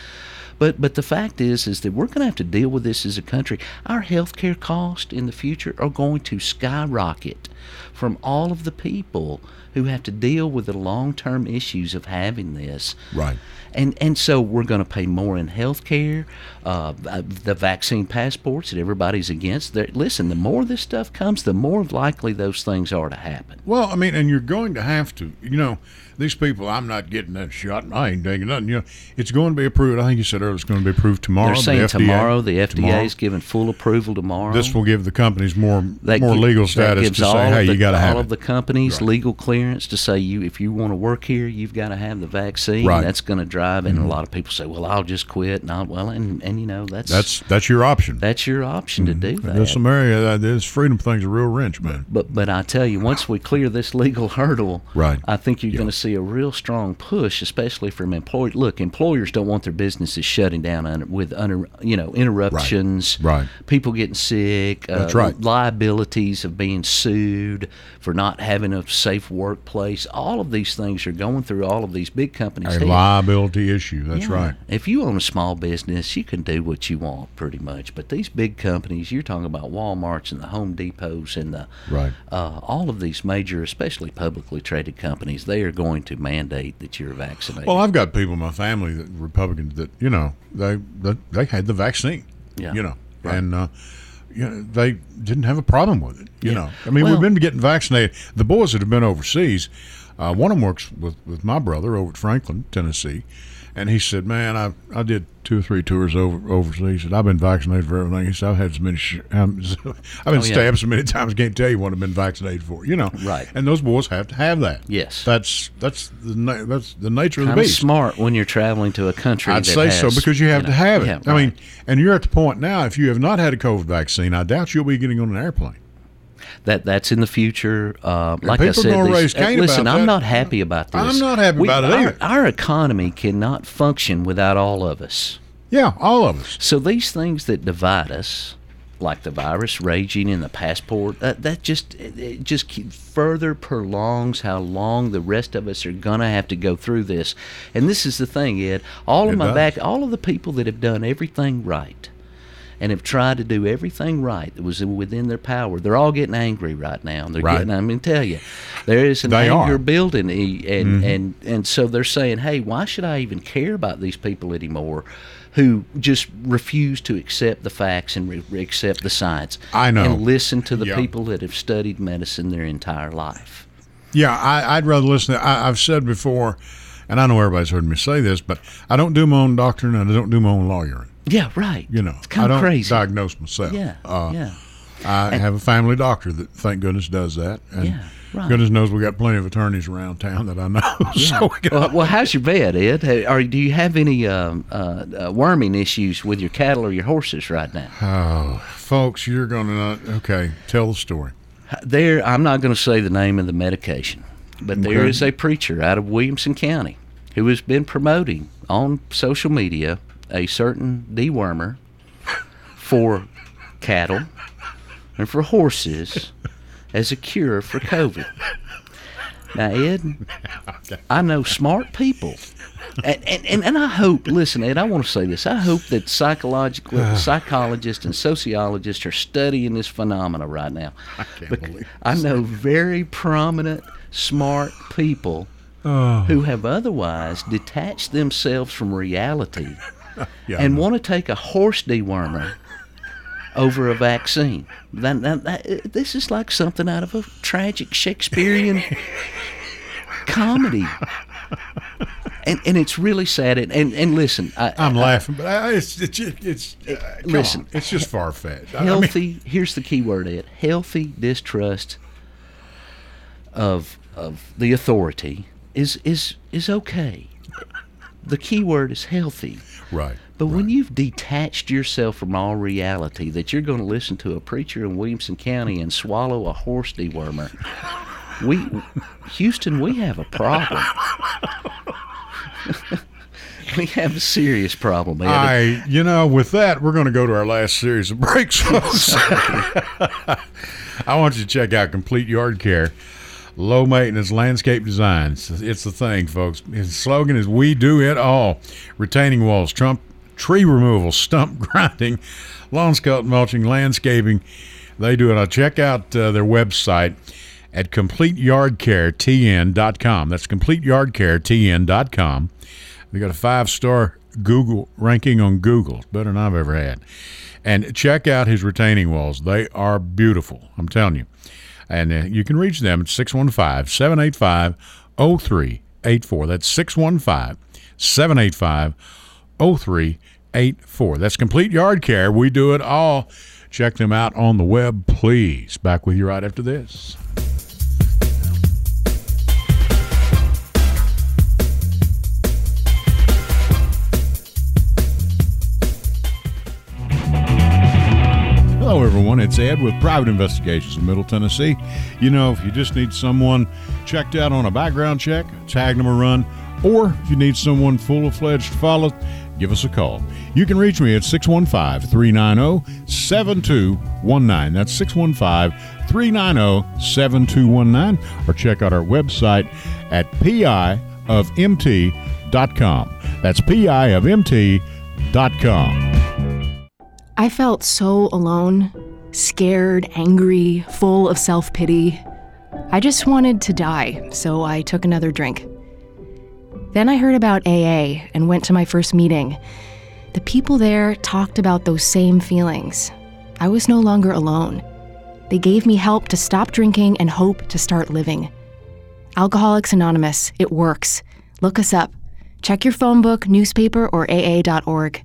[SPEAKER 2] But but the fact is is that we're going to have to deal with this as a country. Our healthcare costs in the future are going to skyrocket from all of the people who have to deal with the long-term issues of having this.
[SPEAKER 1] Right.
[SPEAKER 2] And and so we're going to pay more in health care, uh, uh, the vaccine passports that everybody's against. They're- Listen, the more this stuff comes, the more likely those things are to happen.
[SPEAKER 1] Well, I mean, and you're going to have to, you know, these people, I'm not getting that shot. I ain't taking nothing. You know, it's going to be approved. I think you said earlier it's going to be approved tomorrow.
[SPEAKER 2] They're
[SPEAKER 1] the
[SPEAKER 2] saying
[SPEAKER 1] FDA
[SPEAKER 2] tomorrow the FDA is giving full approval tomorrow.
[SPEAKER 1] This will give the companies more
[SPEAKER 2] That
[SPEAKER 1] more
[SPEAKER 2] gi-
[SPEAKER 1] legal status to say, hey,
[SPEAKER 2] the,
[SPEAKER 1] you got to have
[SPEAKER 2] all
[SPEAKER 1] have
[SPEAKER 2] of the companies
[SPEAKER 1] Right.
[SPEAKER 2] legal clearance to say you if you want to work here, you've got to have the vaccine.
[SPEAKER 1] Right. Mm-hmm.
[SPEAKER 2] That's going to drive, and a lot of people say, well, I'll just quit. And I'll, well, and and you know that's
[SPEAKER 1] That's that's your option.
[SPEAKER 2] that's your option to do that.
[SPEAKER 1] This America, uh, this freedom thing's a real wrench, man.
[SPEAKER 2] But but I tell you, once we clear this legal hurdle,
[SPEAKER 1] Right.
[SPEAKER 2] I think you're
[SPEAKER 1] Yeah.
[SPEAKER 2] going to see a real strong push, especially from employers. Look, employers don't want their businesses shutting down un, with under, you know interruptions,
[SPEAKER 1] Right.
[SPEAKER 2] People getting sick,
[SPEAKER 1] That's
[SPEAKER 2] uh,
[SPEAKER 1] right.
[SPEAKER 2] liabilities of being sued for not having a safe workplace. All of these things are going through all of these big companies.
[SPEAKER 1] A liability issue. That's
[SPEAKER 2] Yeah.
[SPEAKER 1] right.
[SPEAKER 2] If you own a small business, you can do what you want pretty much. But these big companies, you're talking about Walmarts and the Home Depots and the
[SPEAKER 1] Right.
[SPEAKER 2] uh, all of these major, especially publicly traded companies, they are going to mandate that you're vaccinated.
[SPEAKER 1] Well, I've got people in my family that Republicans that you know they they, they had the vaccine.
[SPEAKER 2] Yeah.
[SPEAKER 1] You know,
[SPEAKER 2] Right.
[SPEAKER 1] and uh, you know, they didn't have a problem with it. You
[SPEAKER 2] Yeah.
[SPEAKER 1] know, I mean,
[SPEAKER 2] Well-
[SPEAKER 1] we've been getting vaccinated. The boys that have been overseas, uh, one of them works with with my brother over at Franklin, Tennessee, and he said, "Man, I I did two or three tours over overseas. He said I've been vaccinated for everything. He said I've had so many, sh- (laughs) I've been
[SPEAKER 2] Oh, yeah.
[SPEAKER 1] stabbed so many times. I can't tell you what I've been vaccinated for. You know,
[SPEAKER 2] Right.
[SPEAKER 1] And those boys have to have that.
[SPEAKER 2] Yes.
[SPEAKER 1] that's that's the na- that's the nature of
[SPEAKER 2] kind
[SPEAKER 1] the
[SPEAKER 2] of
[SPEAKER 1] beast.
[SPEAKER 2] smart when you're traveling to a country.
[SPEAKER 1] I'd say so because you have
[SPEAKER 2] know,
[SPEAKER 1] to have it.
[SPEAKER 2] yeah,
[SPEAKER 1] I mean, and you're at the point now. If you have not had a COVID vaccine, I doubt you'll be getting on an airplane.
[SPEAKER 2] That that's in the future. Uh, like I said,
[SPEAKER 1] gonna
[SPEAKER 2] these-
[SPEAKER 1] raise
[SPEAKER 2] uh, listen, I'm
[SPEAKER 1] that.
[SPEAKER 2] not happy about this.
[SPEAKER 1] I'm not happy about it
[SPEAKER 2] our,
[SPEAKER 1] either.
[SPEAKER 2] Our economy cannot function without all of us.
[SPEAKER 1] Yeah, all of us.
[SPEAKER 2] So these things that divide us, like the virus raging and the passport, that, that just it just keep, further prolongs how long the rest of us are gonna have to go through this. And this is the thing, Ed. All
[SPEAKER 1] It
[SPEAKER 2] of my
[SPEAKER 1] does.
[SPEAKER 2] back, all of the people that have done everything right. And have tried to do everything right that was within their power. They're all getting angry right now. They're
[SPEAKER 1] Right.
[SPEAKER 2] getting. I'm going to tell you, there is an
[SPEAKER 1] They
[SPEAKER 2] anger
[SPEAKER 1] are.
[SPEAKER 2] building, e- and
[SPEAKER 1] Mm-hmm.
[SPEAKER 2] and and so they're saying, "Hey, why should I even care about these people anymore?" Who just refuse to accept the facts and re- accept the science.
[SPEAKER 1] I know.
[SPEAKER 2] And listen to the
[SPEAKER 1] Yeah.
[SPEAKER 2] people that have studied medicine their entire life.
[SPEAKER 1] Yeah, I, I'd rather listen. To, I, I've said before, and I know everybody's heard me say this, but I don't do my own doctoring and I don't do my own lawyering.
[SPEAKER 2] Yeah, right.
[SPEAKER 1] You know,
[SPEAKER 2] it's
[SPEAKER 1] I
[SPEAKER 2] kind
[SPEAKER 1] don't
[SPEAKER 2] of crazy.
[SPEAKER 1] diagnose myself.
[SPEAKER 2] yeah,
[SPEAKER 1] uh,
[SPEAKER 2] yeah.
[SPEAKER 1] I have a family doctor that, thank goodness, does that. And
[SPEAKER 2] Yeah, right.
[SPEAKER 1] Goodness knows we got plenty of attorneys around town that I know. (laughs) so we
[SPEAKER 2] well, well, how's your vet, Ed? Are, do you have any um, uh, uh, worming issues with your cattle or your horses right now?
[SPEAKER 1] oh, folks, you're going to not. Okay, tell the story.
[SPEAKER 2] There, I'm not going to say the name of the medication, but there
[SPEAKER 1] Okay.
[SPEAKER 2] is a preacher out of Williamson County who has been promoting on social media a certain dewormer for cattle and for horses as a cure for COVID. Now, Ed, I know smart people. And, and, and, and I hope, listen, Ed, I want to say this. I hope that psychological (sighs) psychologists and sociologists are studying this phenomena right now. I
[SPEAKER 1] can't believe
[SPEAKER 2] I know very prominent, smart people
[SPEAKER 1] Oh,
[SPEAKER 2] who have otherwise detached themselves from reality (laughs)
[SPEAKER 1] yeah,
[SPEAKER 2] and want to take a horse dewormer over a vaccine. That, that, that, this is like something out of a tragic Shakespearean (laughs) comedy. And, and it's really sad. And, and, and listen, I,
[SPEAKER 1] I'm
[SPEAKER 2] I-
[SPEAKER 1] laughing, but I, it's it's it's. Uh,
[SPEAKER 2] listen.
[SPEAKER 1] on, it's just far fetched. I mean,
[SPEAKER 2] healthy here's the key word ed healthy distrust of of the authority is is is okay. The key word is healthy.
[SPEAKER 1] Right.
[SPEAKER 2] But when you've detached yourself from all reality, that you're going to listen to a preacher in Williamson County and swallow a horse dewormer, we, Houston, we have a problem. (laughs) we have a serious problem. Ed.
[SPEAKER 1] I, you know, with that, we're going to go to our last series of breaks, folks. (laughs) (laughs) I want you to check out Complete Yard Care, low maintenance landscape designs. It's the thing, folks. His slogan is "We do it all." Retaining walls, trump, tree removal, (laughs) stump grinding, lawn scut mulching, landscaping. They do it. I'll check out uh, their website at completeyardcaretn.com. That's completeyardcaretn.com. They got a five star Google ranking on Google, better than I've ever had. And check out his retaining walls. They are beautiful. I'm telling you. And uh, you can reach them at 615 785 0384. That's 615 785 0384. That's Complete Yard Care. We do it all. Check them out on the web, please. Back with you right after this. Hello, everyone. It's Ed with Private Investigations in Middle Tennessee. You know, if you just need someone checked out on a background check, tag them a run, or if you need someone full of fledged follow, give us a call. You can reach me at 615 390 7219. That's 615 390 7219. Or check out our website at piofmt.com. That's piofmt.com.
[SPEAKER 5] I felt so alone, scared, angry, full of self pity. I just wanted to die, so I took another drink. Then I heard about AA and went to my first meeting. The people there talked about those same feelings. I was no longer alone. They gave me help to stop drinking and hope to start living. Alcoholics Anonymous, it works. Look us up. Check your phone book, newspaper, or AA.org.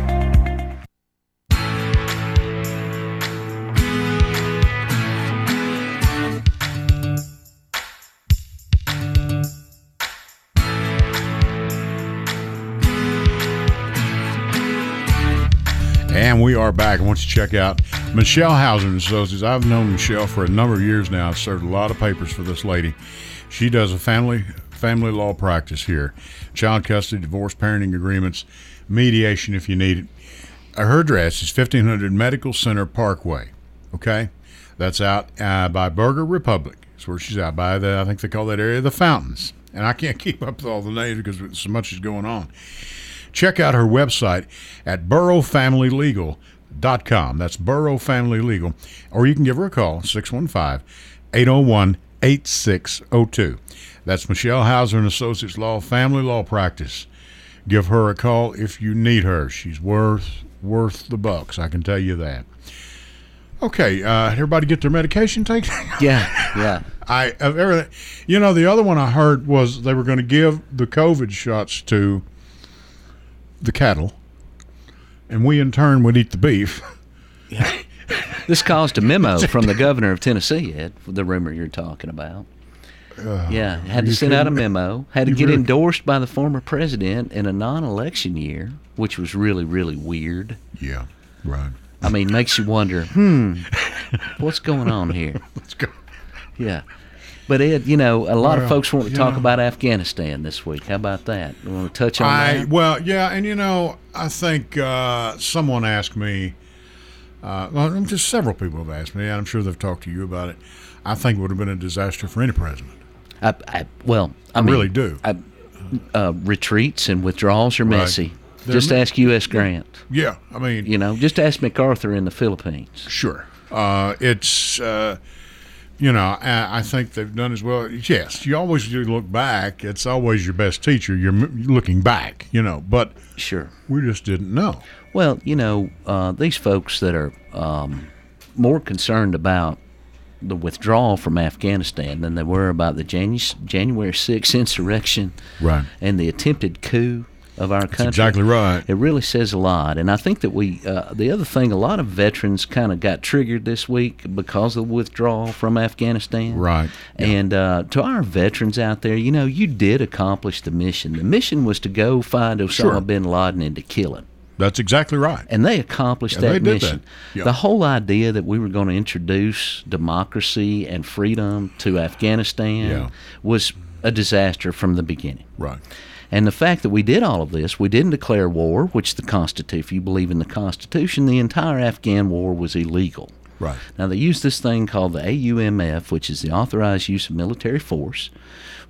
[SPEAKER 1] We are back. I want you to check out Michelle Hauser and Associates. I've known Michelle for a number of years now. I've served a lot of papers for this lady. She does a family family law practice here, child custody, divorce, parenting agreements, mediation if you need it. Uh, Her address is 1500 Medical Center Parkway. Okay, that's out uh, by Burger Republic. That's where she's out by the. I think they call that area the Fountains. And I can't (laughs) keep up with all the names because so much is going on check out her website at burrowfamilylegal.com. That's Burrow Family Legal. Or you can give her a call, 615 801 8602. That's Michelle Hauser and Associates Law Family Law Practice. Give her a call if you need her. She's worth worth the bucks, I can tell you that. Okay, uh, everybody get their medication taken? (laughs)
[SPEAKER 2] Yeah, yeah.
[SPEAKER 1] I of everything. You know, the other one I heard was they were going to give the COVID shots to the cattle, and we in turn would eat the beef. Yeah.
[SPEAKER 2] This caused a memo (laughs) from the governor of Tennessee, Ed, the rumor you're talking about. yeah, had to send out a memo, had to get
[SPEAKER 1] really-
[SPEAKER 2] endorsed by the former president in a non election year, which was really, really weird.
[SPEAKER 1] Yeah, right.
[SPEAKER 2] I mean, makes you wonder, hmm, (laughs) what's going on here?
[SPEAKER 1] Let's go.
[SPEAKER 2] Yeah. But Ed, you know, a lot
[SPEAKER 1] Well,
[SPEAKER 2] of folks want to talk
[SPEAKER 1] know.
[SPEAKER 2] about Afghanistan this week. How about that? You want to touch on
[SPEAKER 1] I
[SPEAKER 2] that?
[SPEAKER 1] well, yeah, and you know, I think uh, someone asked me. Uh, well, just several people have asked me, and I'm sure they've talked to you about it. I think it would have been a disaster for any president.
[SPEAKER 2] I, I, well, I,
[SPEAKER 1] I
[SPEAKER 2] mean,
[SPEAKER 1] really do.
[SPEAKER 2] I, uh, retreats and withdrawals are messy.
[SPEAKER 1] They're
[SPEAKER 2] Just ask U.S. Grant.
[SPEAKER 1] Yeah, I mean,
[SPEAKER 2] You know, just ask MacArthur in the Philippines.
[SPEAKER 1] Sure. Uh, it's uh, You know, I, think they've done as well. Yes, you always do look back. It's always your best teacher. You're looking back, you know, but
[SPEAKER 2] Sure.
[SPEAKER 1] we just didn't know.
[SPEAKER 2] Well, you know, uh, these folks that are um, more concerned about the withdrawal from Afghanistan than they were about the Janu- January 6th (laughs) insurrection
[SPEAKER 1] Right.
[SPEAKER 2] and the attempted coup of our country.
[SPEAKER 1] exactly right.
[SPEAKER 2] It really says a lot. And I think that we, uh, the other thing, a lot of veterans kind of got triggered this week because of the withdrawal from Afghanistan.
[SPEAKER 1] Right. Yeah.
[SPEAKER 2] And uh, to our veterans out there, you know, you did accomplish the mission. The mission was to go find Osama
[SPEAKER 1] Sure.
[SPEAKER 2] bin Laden and to kill him
[SPEAKER 1] That's exactly right.
[SPEAKER 2] and they accomplished
[SPEAKER 1] Yeah,
[SPEAKER 2] that
[SPEAKER 1] they did
[SPEAKER 2] mission.
[SPEAKER 1] that. Yeah.
[SPEAKER 2] The whole idea that we were going to introduce democracy and freedom to Afghanistan was a disaster from the beginning.
[SPEAKER 1] Right.
[SPEAKER 2] And the fact that we did all of this, we didn't declare war, which the Constitution, if you believe in the Constitution, the entire Afghan war was illegal.
[SPEAKER 1] Right.
[SPEAKER 2] Now, they used this thing called the AUMF, which is the authorized use of military force,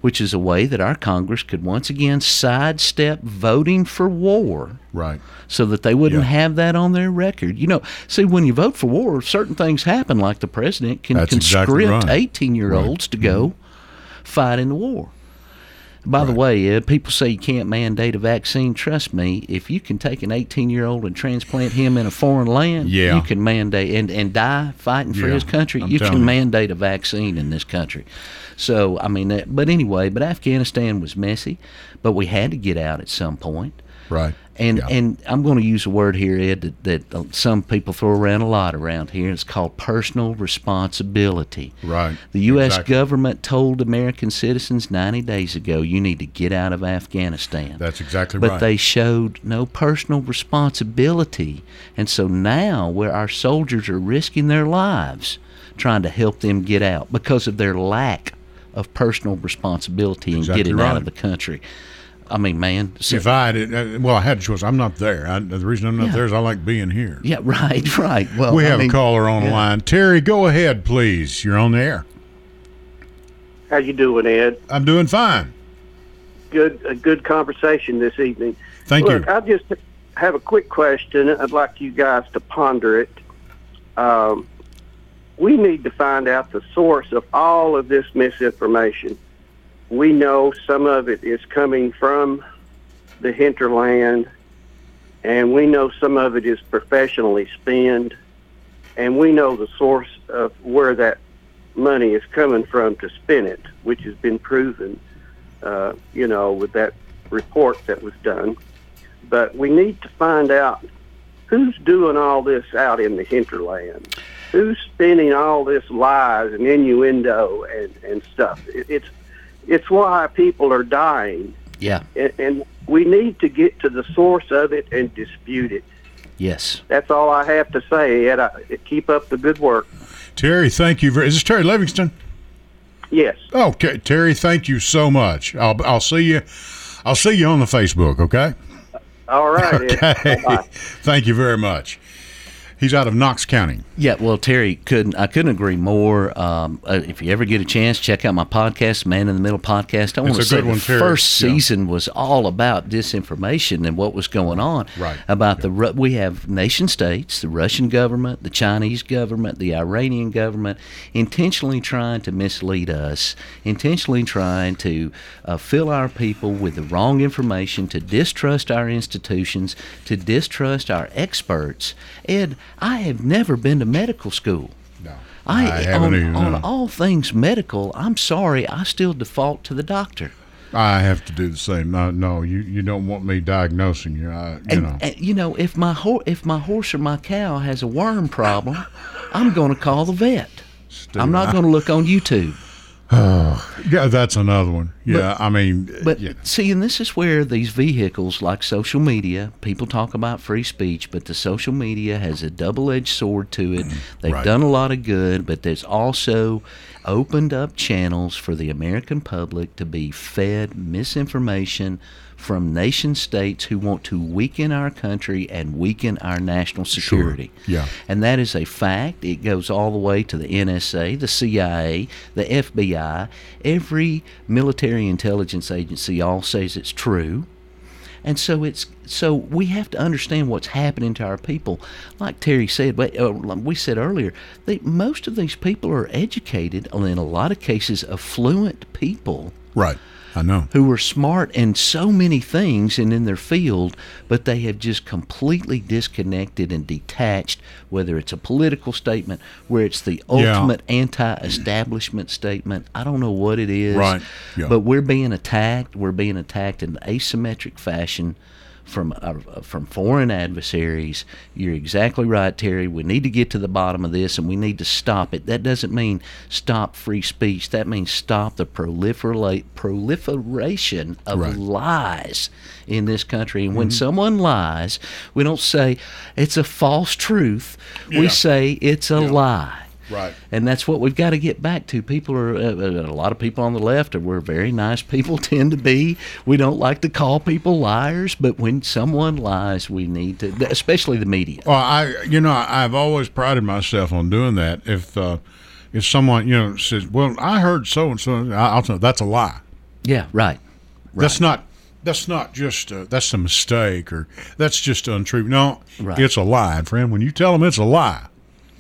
[SPEAKER 2] which is a way that our Congress could once again sidestep voting for war
[SPEAKER 1] Right.
[SPEAKER 2] so that they wouldn't
[SPEAKER 1] Yeah.
[SPEAKER 2] have that on their record. You know, see, when you vote for war, certain things happen, like the president can
[SPEAKER 1] That's exactly
[SPEAKER 2] conscript
[SPEAKER 1] right.
[SPEAKER 2] 18 year olds to go
[SPEAKER 1] Mm-hmm.
[SPEAKER 2] fight in the war. By the way, Ed, people say you can't mandate a vaccine. Trust me, if you can take an 18 year old and transplant him in a foreign land,
[SPEAKER 1] Yeah.
[SPEAKER 2] you can mandate and, and die fighting for
[SPEAKER 1] Yeah,
[SPEAKER 2] his country.
[SPEAKER 1] I'm
[SPEAKER 2] you can
[SPEAKER 1] you.
[SPEAKER 2] mandate a vaccine in this country. So, I mean, that, but anyway, but Afghanistan was messy, but we had to get out at some point.
[SPEAKER 1] Right.
[SPEAKER 2] And
[SPEAKER 1] Yeah.
[SPEAKER 2] and I'm going to use a word here, Ed, that, that uh, some people throw around a lot around here. It's called personal responsibility.
[SPEAKER 1] Right.
[SPEAKER 2] The U.S.
[SPEAKER 1] Exactly.
[SPEAKER 2] government told American citizens 90 days ago, you need to get out of Afghanistan.
[SPEAKER 1] That's exactly
[SPEAKER 2] but
[SPEAKER 1] right.
[SPEAKER 2] But they showed no personal responsibility. And so now, where our soldiers are risking their lives trying to help them get out because of their lack of personal responsibility in
[SPEAKER 1] Exactly
[SPEAKER 2] getting out of the country. I mean, man. so-
[SPEAKER 1] if I had, uh, well, I had a choice. I'm not there. I, the reason I'm not
[SPEAKER 2] Yeah.
[SPEAKER 1] there is I like being here.
[SPEAKER 2] yeah, (laughs) right, right. Well,
[SPEAKER 1] we
[SPEAKER 2] I
[SPEAKER 1] have
[SPEAKER 2] mean,
[SPEAKER 1] a caller on the
[SPEAKER 2] yeah.
[SPEAKER 1] line. Terry, go ahead, please. You're on the air.
[SPEAKER 7] How you doing, Ed?
[SPEAKER 1] I'm doing fine.
[SPEAKER 7] Good, a good conversation this evening.
[SPEAKER 1] Thank
[SPEAKER 7] Look,
[SPEAKER 1] you.
[SPEAKER 7] I just have a quick question. I'd like you guys to ponder it. Um, we need to find out the source of all of this misinformation. We know some of it is coming from the hinterland, and we know some of it is professionally spent, and we know the source of where that money is coming from to spend it, which has been proven, uh, you know, with that report that was done. But we need to find out who's doing all this out in the hinterland. Who's spinning all this lies and innuendo and, and stuff? It, it's it's why people are dying,
[SPEAKER 2] Yeah.
[SPEAKER 7] and, and we need to get to the source of it and dispute it.
[SPEAKER 2] Yes.
[SPEAKER 7] That's all I have to say, Ed. I, keep up the good work.
[SPEAKER 1] Terry, thank you very. Is this Terry Livingston?
[SPEAKER 7] Yes.
[SPEAKER 1] Oh, okay, Terry, thank you so much. I'll I'll see you. I'll see you on the Facebook. Okay.
[SPEAKER 7] All right.
[SPEAKER 1] Okay.
[SPEAKER 7] Bye-bye. (laughs)
[SPEAKER 1] Thank you very much. He's out of Knox County.
[SPEAKER 2] Yeah, well, Terry, couldn't I couldn't agree more. Um, uh, if you ever get a chance, check out my podcast, Man in the Middle podcast. I want to say
[SPEAKER 1] good
[SPEAKER 2] the
[SPEAKER 1] Terry.
[SPEAKER 2] first
[SPEAKER 1] Yeah.
[SPEAKER 2] season was all about disinformation and what was going on.
[SPEAKER 1] Right.
[SPEAKER 2] About the we have nation states, the Russian government, the Chinese government, the Iranian government, intentionally trying to mislead us, intentionally trying to uh, fill our people with the wrong information, to distrust our institutions, to distrust our experts. Ed, I have never been to medical school.
[SPEAKER 1] No,
[SPEAKER 2] I,
[SPEAKER 1] haven't
[SPEAKER 2] on,
[SPEAKER 1] either.
[SPEAKER 2] on all things medical, I'm sorry, I still default to the doctor.
[SPEAKER 1] I have to do the same. No, no, you, you don't want me diagnosing you. I, you
[SPEAKER 2] And,
[SPEAKER 1] know.
[SPEAKER 2] and, you know, if my ho- if my horse or my cow has a worm problem, I'm going to call the vet. I'm not going to look on YouTube. (sighs)
[SPEAKER 1] yeah, that's another one. Yeah, I mean,
[SPEAKER 2] But
[SPEAKER 1] yeah,
[SPEAKER 2] see, and this is where these vehicles like social media, people talk about free speech, but the social media has a double edged sword to it. Mm, They've
[SPEAKER 1] Right.
[SPEAKER 2] done a lot of good, but there's also opened up channels for the American public to be fed misinformation from nation states who want to weaken our country and weaken our national security.
[SPEAKER 1] Yeah.
[SPEAKER 2] And that is a fact. It goes all the way to the NSA, the CIA, the FBI. Every military intelligence agency all says it's true. And so it's so we have to understand what's happening to our people. Like Terry said, uh, we said earlier, they, most of these people are educated, and in a lot of cases, affluent people
[SPEAKER 1] Right. I know.
[SPEAKER 2] who are smart in so many things and in their field, but they have just completely disconnected and detached, whether it's a political statement, where it's the
[SPEAKER 1] Yeah.
[SPEAKER 2] ultimate anti establishment statement. I don't know what it is.
[SPEAKER 1] Right. Yeah.
[SPEAKER 2] But we're being attacked. We're being attacked in asymmetric fashion. From uh, from foreign adversaries, you're exactly right, Terry. We need to get to the bottom of this, and we need to stop it. That doesn't mean stop free speech. That means stop the proliferate proliferation of
[SPEAKER 1] Right.
[SPEAKER 2] lies in this country. And when someone lies, we don't say it's a false truth.
[SPEAKER 1] Yeah.
[SPEAKER 2] We say it's a lie.
[SPEAKER 1] Right.
[SPEAKER 2] And that's what we've got to get back to. People are, uh, uh, a lot of people on the left are, we're very nice people, (laughs) tend to be. We don't like to call people liars, but when someone lies, we need to, especially the media.
[SPEAKER 1] Well, I, you know, I've always prided myself on doing that. If uh, if someone, you know, says, "Well, I heard so and so," I'll tell that's a lie.
[SPEAKER 2] Yeah, right.
[SPEAKER 1] That's not. That's not just. Uh, that's a mistake, or that's just untrue. No,
[SPEAKER 2] Right.
[SPEAKER 1] it's a lie, friend. When you tell them it's a lie,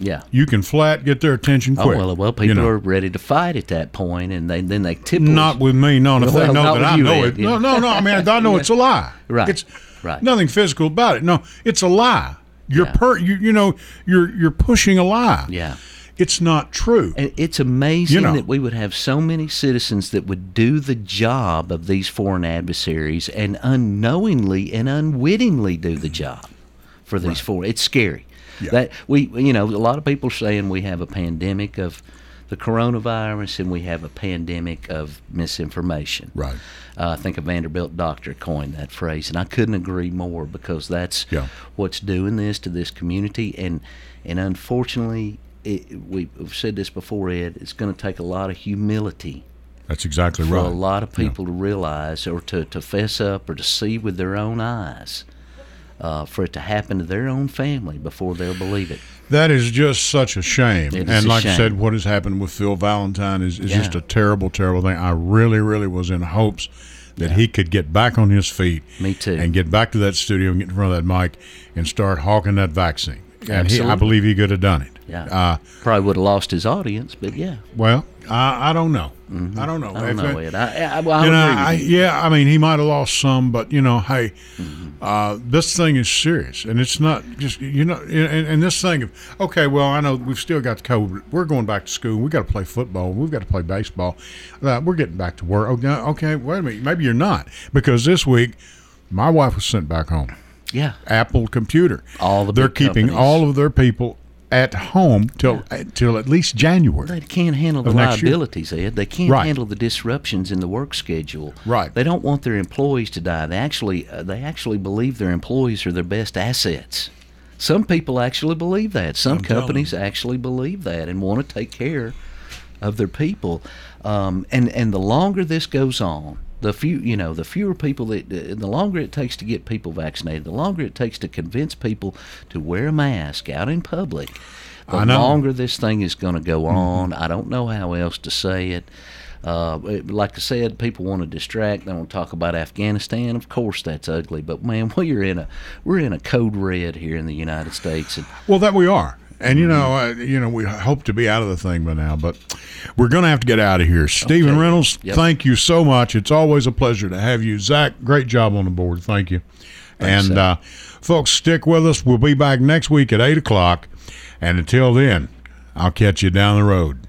[SPEAKER 2] Yeah.
[SPEAKER 1] you can flat get their attention
[SPEAKER 2] oh,
[SPEAKER 1] quick.
[SPEAKER 2] Oh well, well, people
[SPEAKER 1] you know.
[SPEAKER 2] are ready to fight at that point, and they then they tip.
[SPEAKER 1] Not with me, no. If
[SPEAKER 2] Well,
[SPEAKER 1] they know that I
[SPEAKER 2] you,
[SPEAKER 1] know
[SPEAKER 2] Ed,
[SPEAKER 1] it,
[SPEAKER 2] yeah.
[SPEAKER 1] no, no, no. I mean, I know (laughs) it's a lie.
[SPEAKER 2] Right,
[SPEAKER 1] It's
[SPEAKER 2] right.
[SPEAKER 1] nothing physical about it. No, it's a lie. You're
[SPEAKER 2] Yeah.
[SPEAKER 1] per. You, you know, you're you're pushing a lie.
[SPEAKER 2] Yeah.
[SPEAKER 1] It's not true.
[SPEAKER 2] And it's amazing
[SPEAKER 1] You know.
[SPEAKER 2] that we would have so many citizens that would do the job of these foreign adversaries and unknowingly and unwittingly do the job for these foreign. It's scary.
[SPEAKER 1] Yeah.
[SPEAKER 2] That we, you know, a lot of people saying we have a pandemic of the coronavirus and we have a pandemic of misinformation.
[SPEAKER 1] Right.
[SPEAKER 2] Uh, I think a Vanderbilt doctor coined that phrase, and I couldn't agree more because that's
[SPEAKER 1] Yeah.
[SPEAKER 2] what's doing this to this community, and and unfortunately, it, we- we've said this before, Ed. It's going to take a lot of humility
[SPEAKER 1] That's exactly
[SPEAKER 2] for
[SPEAKER 1] right.
[SPEAKER 2] a lot of people to realize, or to to fess up, or to see with their own eyes, uh, for it to happen to their own family before they'll believe it.
[SPEAKER 1] That is just such a shame.
[SPEAKER 2] It
[SPEAKER 1] and
[SPEAKER 2] a
[SPEAKER 1] like I said, what has happened with Phil Valentine is, is just a terrible, terrible thing. I really, really was in hopes that he could get back on his feet.
[SPEAKER 2] Me too.
[SPEAKER 1] And get back to that studio and get in front of that mic and start hawking that vaccine. And he, I believe he could have done it.
[SPEAKER 2] Yeah,
[SPEAKER 1] Uh,
[SPEAKER 2] probably would have lost his audience, but yeah,
[SPEAKER 1] well, I, I don't know. I don't know.
[SPEAKER 2] Mm-hmm. I don't know,
[SPEAKER 1] it-
[SPEAKER 2] I, I, well, I
[SPEAKER 1] you know,
[SPEAKER 2] agree with
[SPEAKER 1] I, yeah, I mean, he might have lost some, but you know, hey,
[SPEAKER 2] Mm-hmm.
[SPEAKER 1] uh, this thing is serious, and it's not just you know, and, and this thing of okay, well, I know we've still got the COVID. We're going back to school. We got to play football. We've got to play baseball. Uh, we're getting back to work. Oh, no, okay, wait a minute. Maybe you're not because this week, my wife was sent back home.
[SPEAKER 2] Yeah,
[SPEAKER 1] Apple computer.
[SPEAKER 2] All the
[SPEAKER 1] they're keeping
[SPEAKER 2] companies.
[SPEAKER 1] all of their people at home till till at least January.
[SPEAKER 2] They can't handle the liabilities, Ed. They can't
[SPEAKER 1] Right.
[SPEAKER 2] handle the disruptions in the work schedule.
[SPEAKER 1] Right.
[SPEAKER 2] They don't want their employees to die. They actually, uh, they actually believe their employees are their best assets. Some people actually believe that. Some
[SPEAKER 1] I'm
[SPEAKER 2] companies actually believe that and want to take care of their people. Um, and and the longer this goes on, the few you know, the fewer people that, uh, the longer it takes to get people vaccinated, the longer it takes to convince people to wear a mask out in public. The
[SPEAKER 1] I know.
[SPEAKER 2] Longer this thing is going to go on, I don't know how else to say it. Uh, like I said, people want to distract. They want to talk about Afghanistan. Of course, that's ugly. But man, (laughs) we're in a we're in a code red here in the United States, and
[SPEAKER 1] Well, that we are. And you know, uh, you know, we hope to be out of the thing by now, but we're going to have to get out of here. Stephen Reynolds,
[SPEAKER 2] Yep.
[SPEAKER 1] thank you so much. It's always a pleasure to have you. Zach, great job on the board. Thank you.
[SPEAKER 2] Thanks,
[SPEAKER 1] and uh, folks, stick with us. We'll be back next week at eight o'clock. And until then, I'll catch you down the road.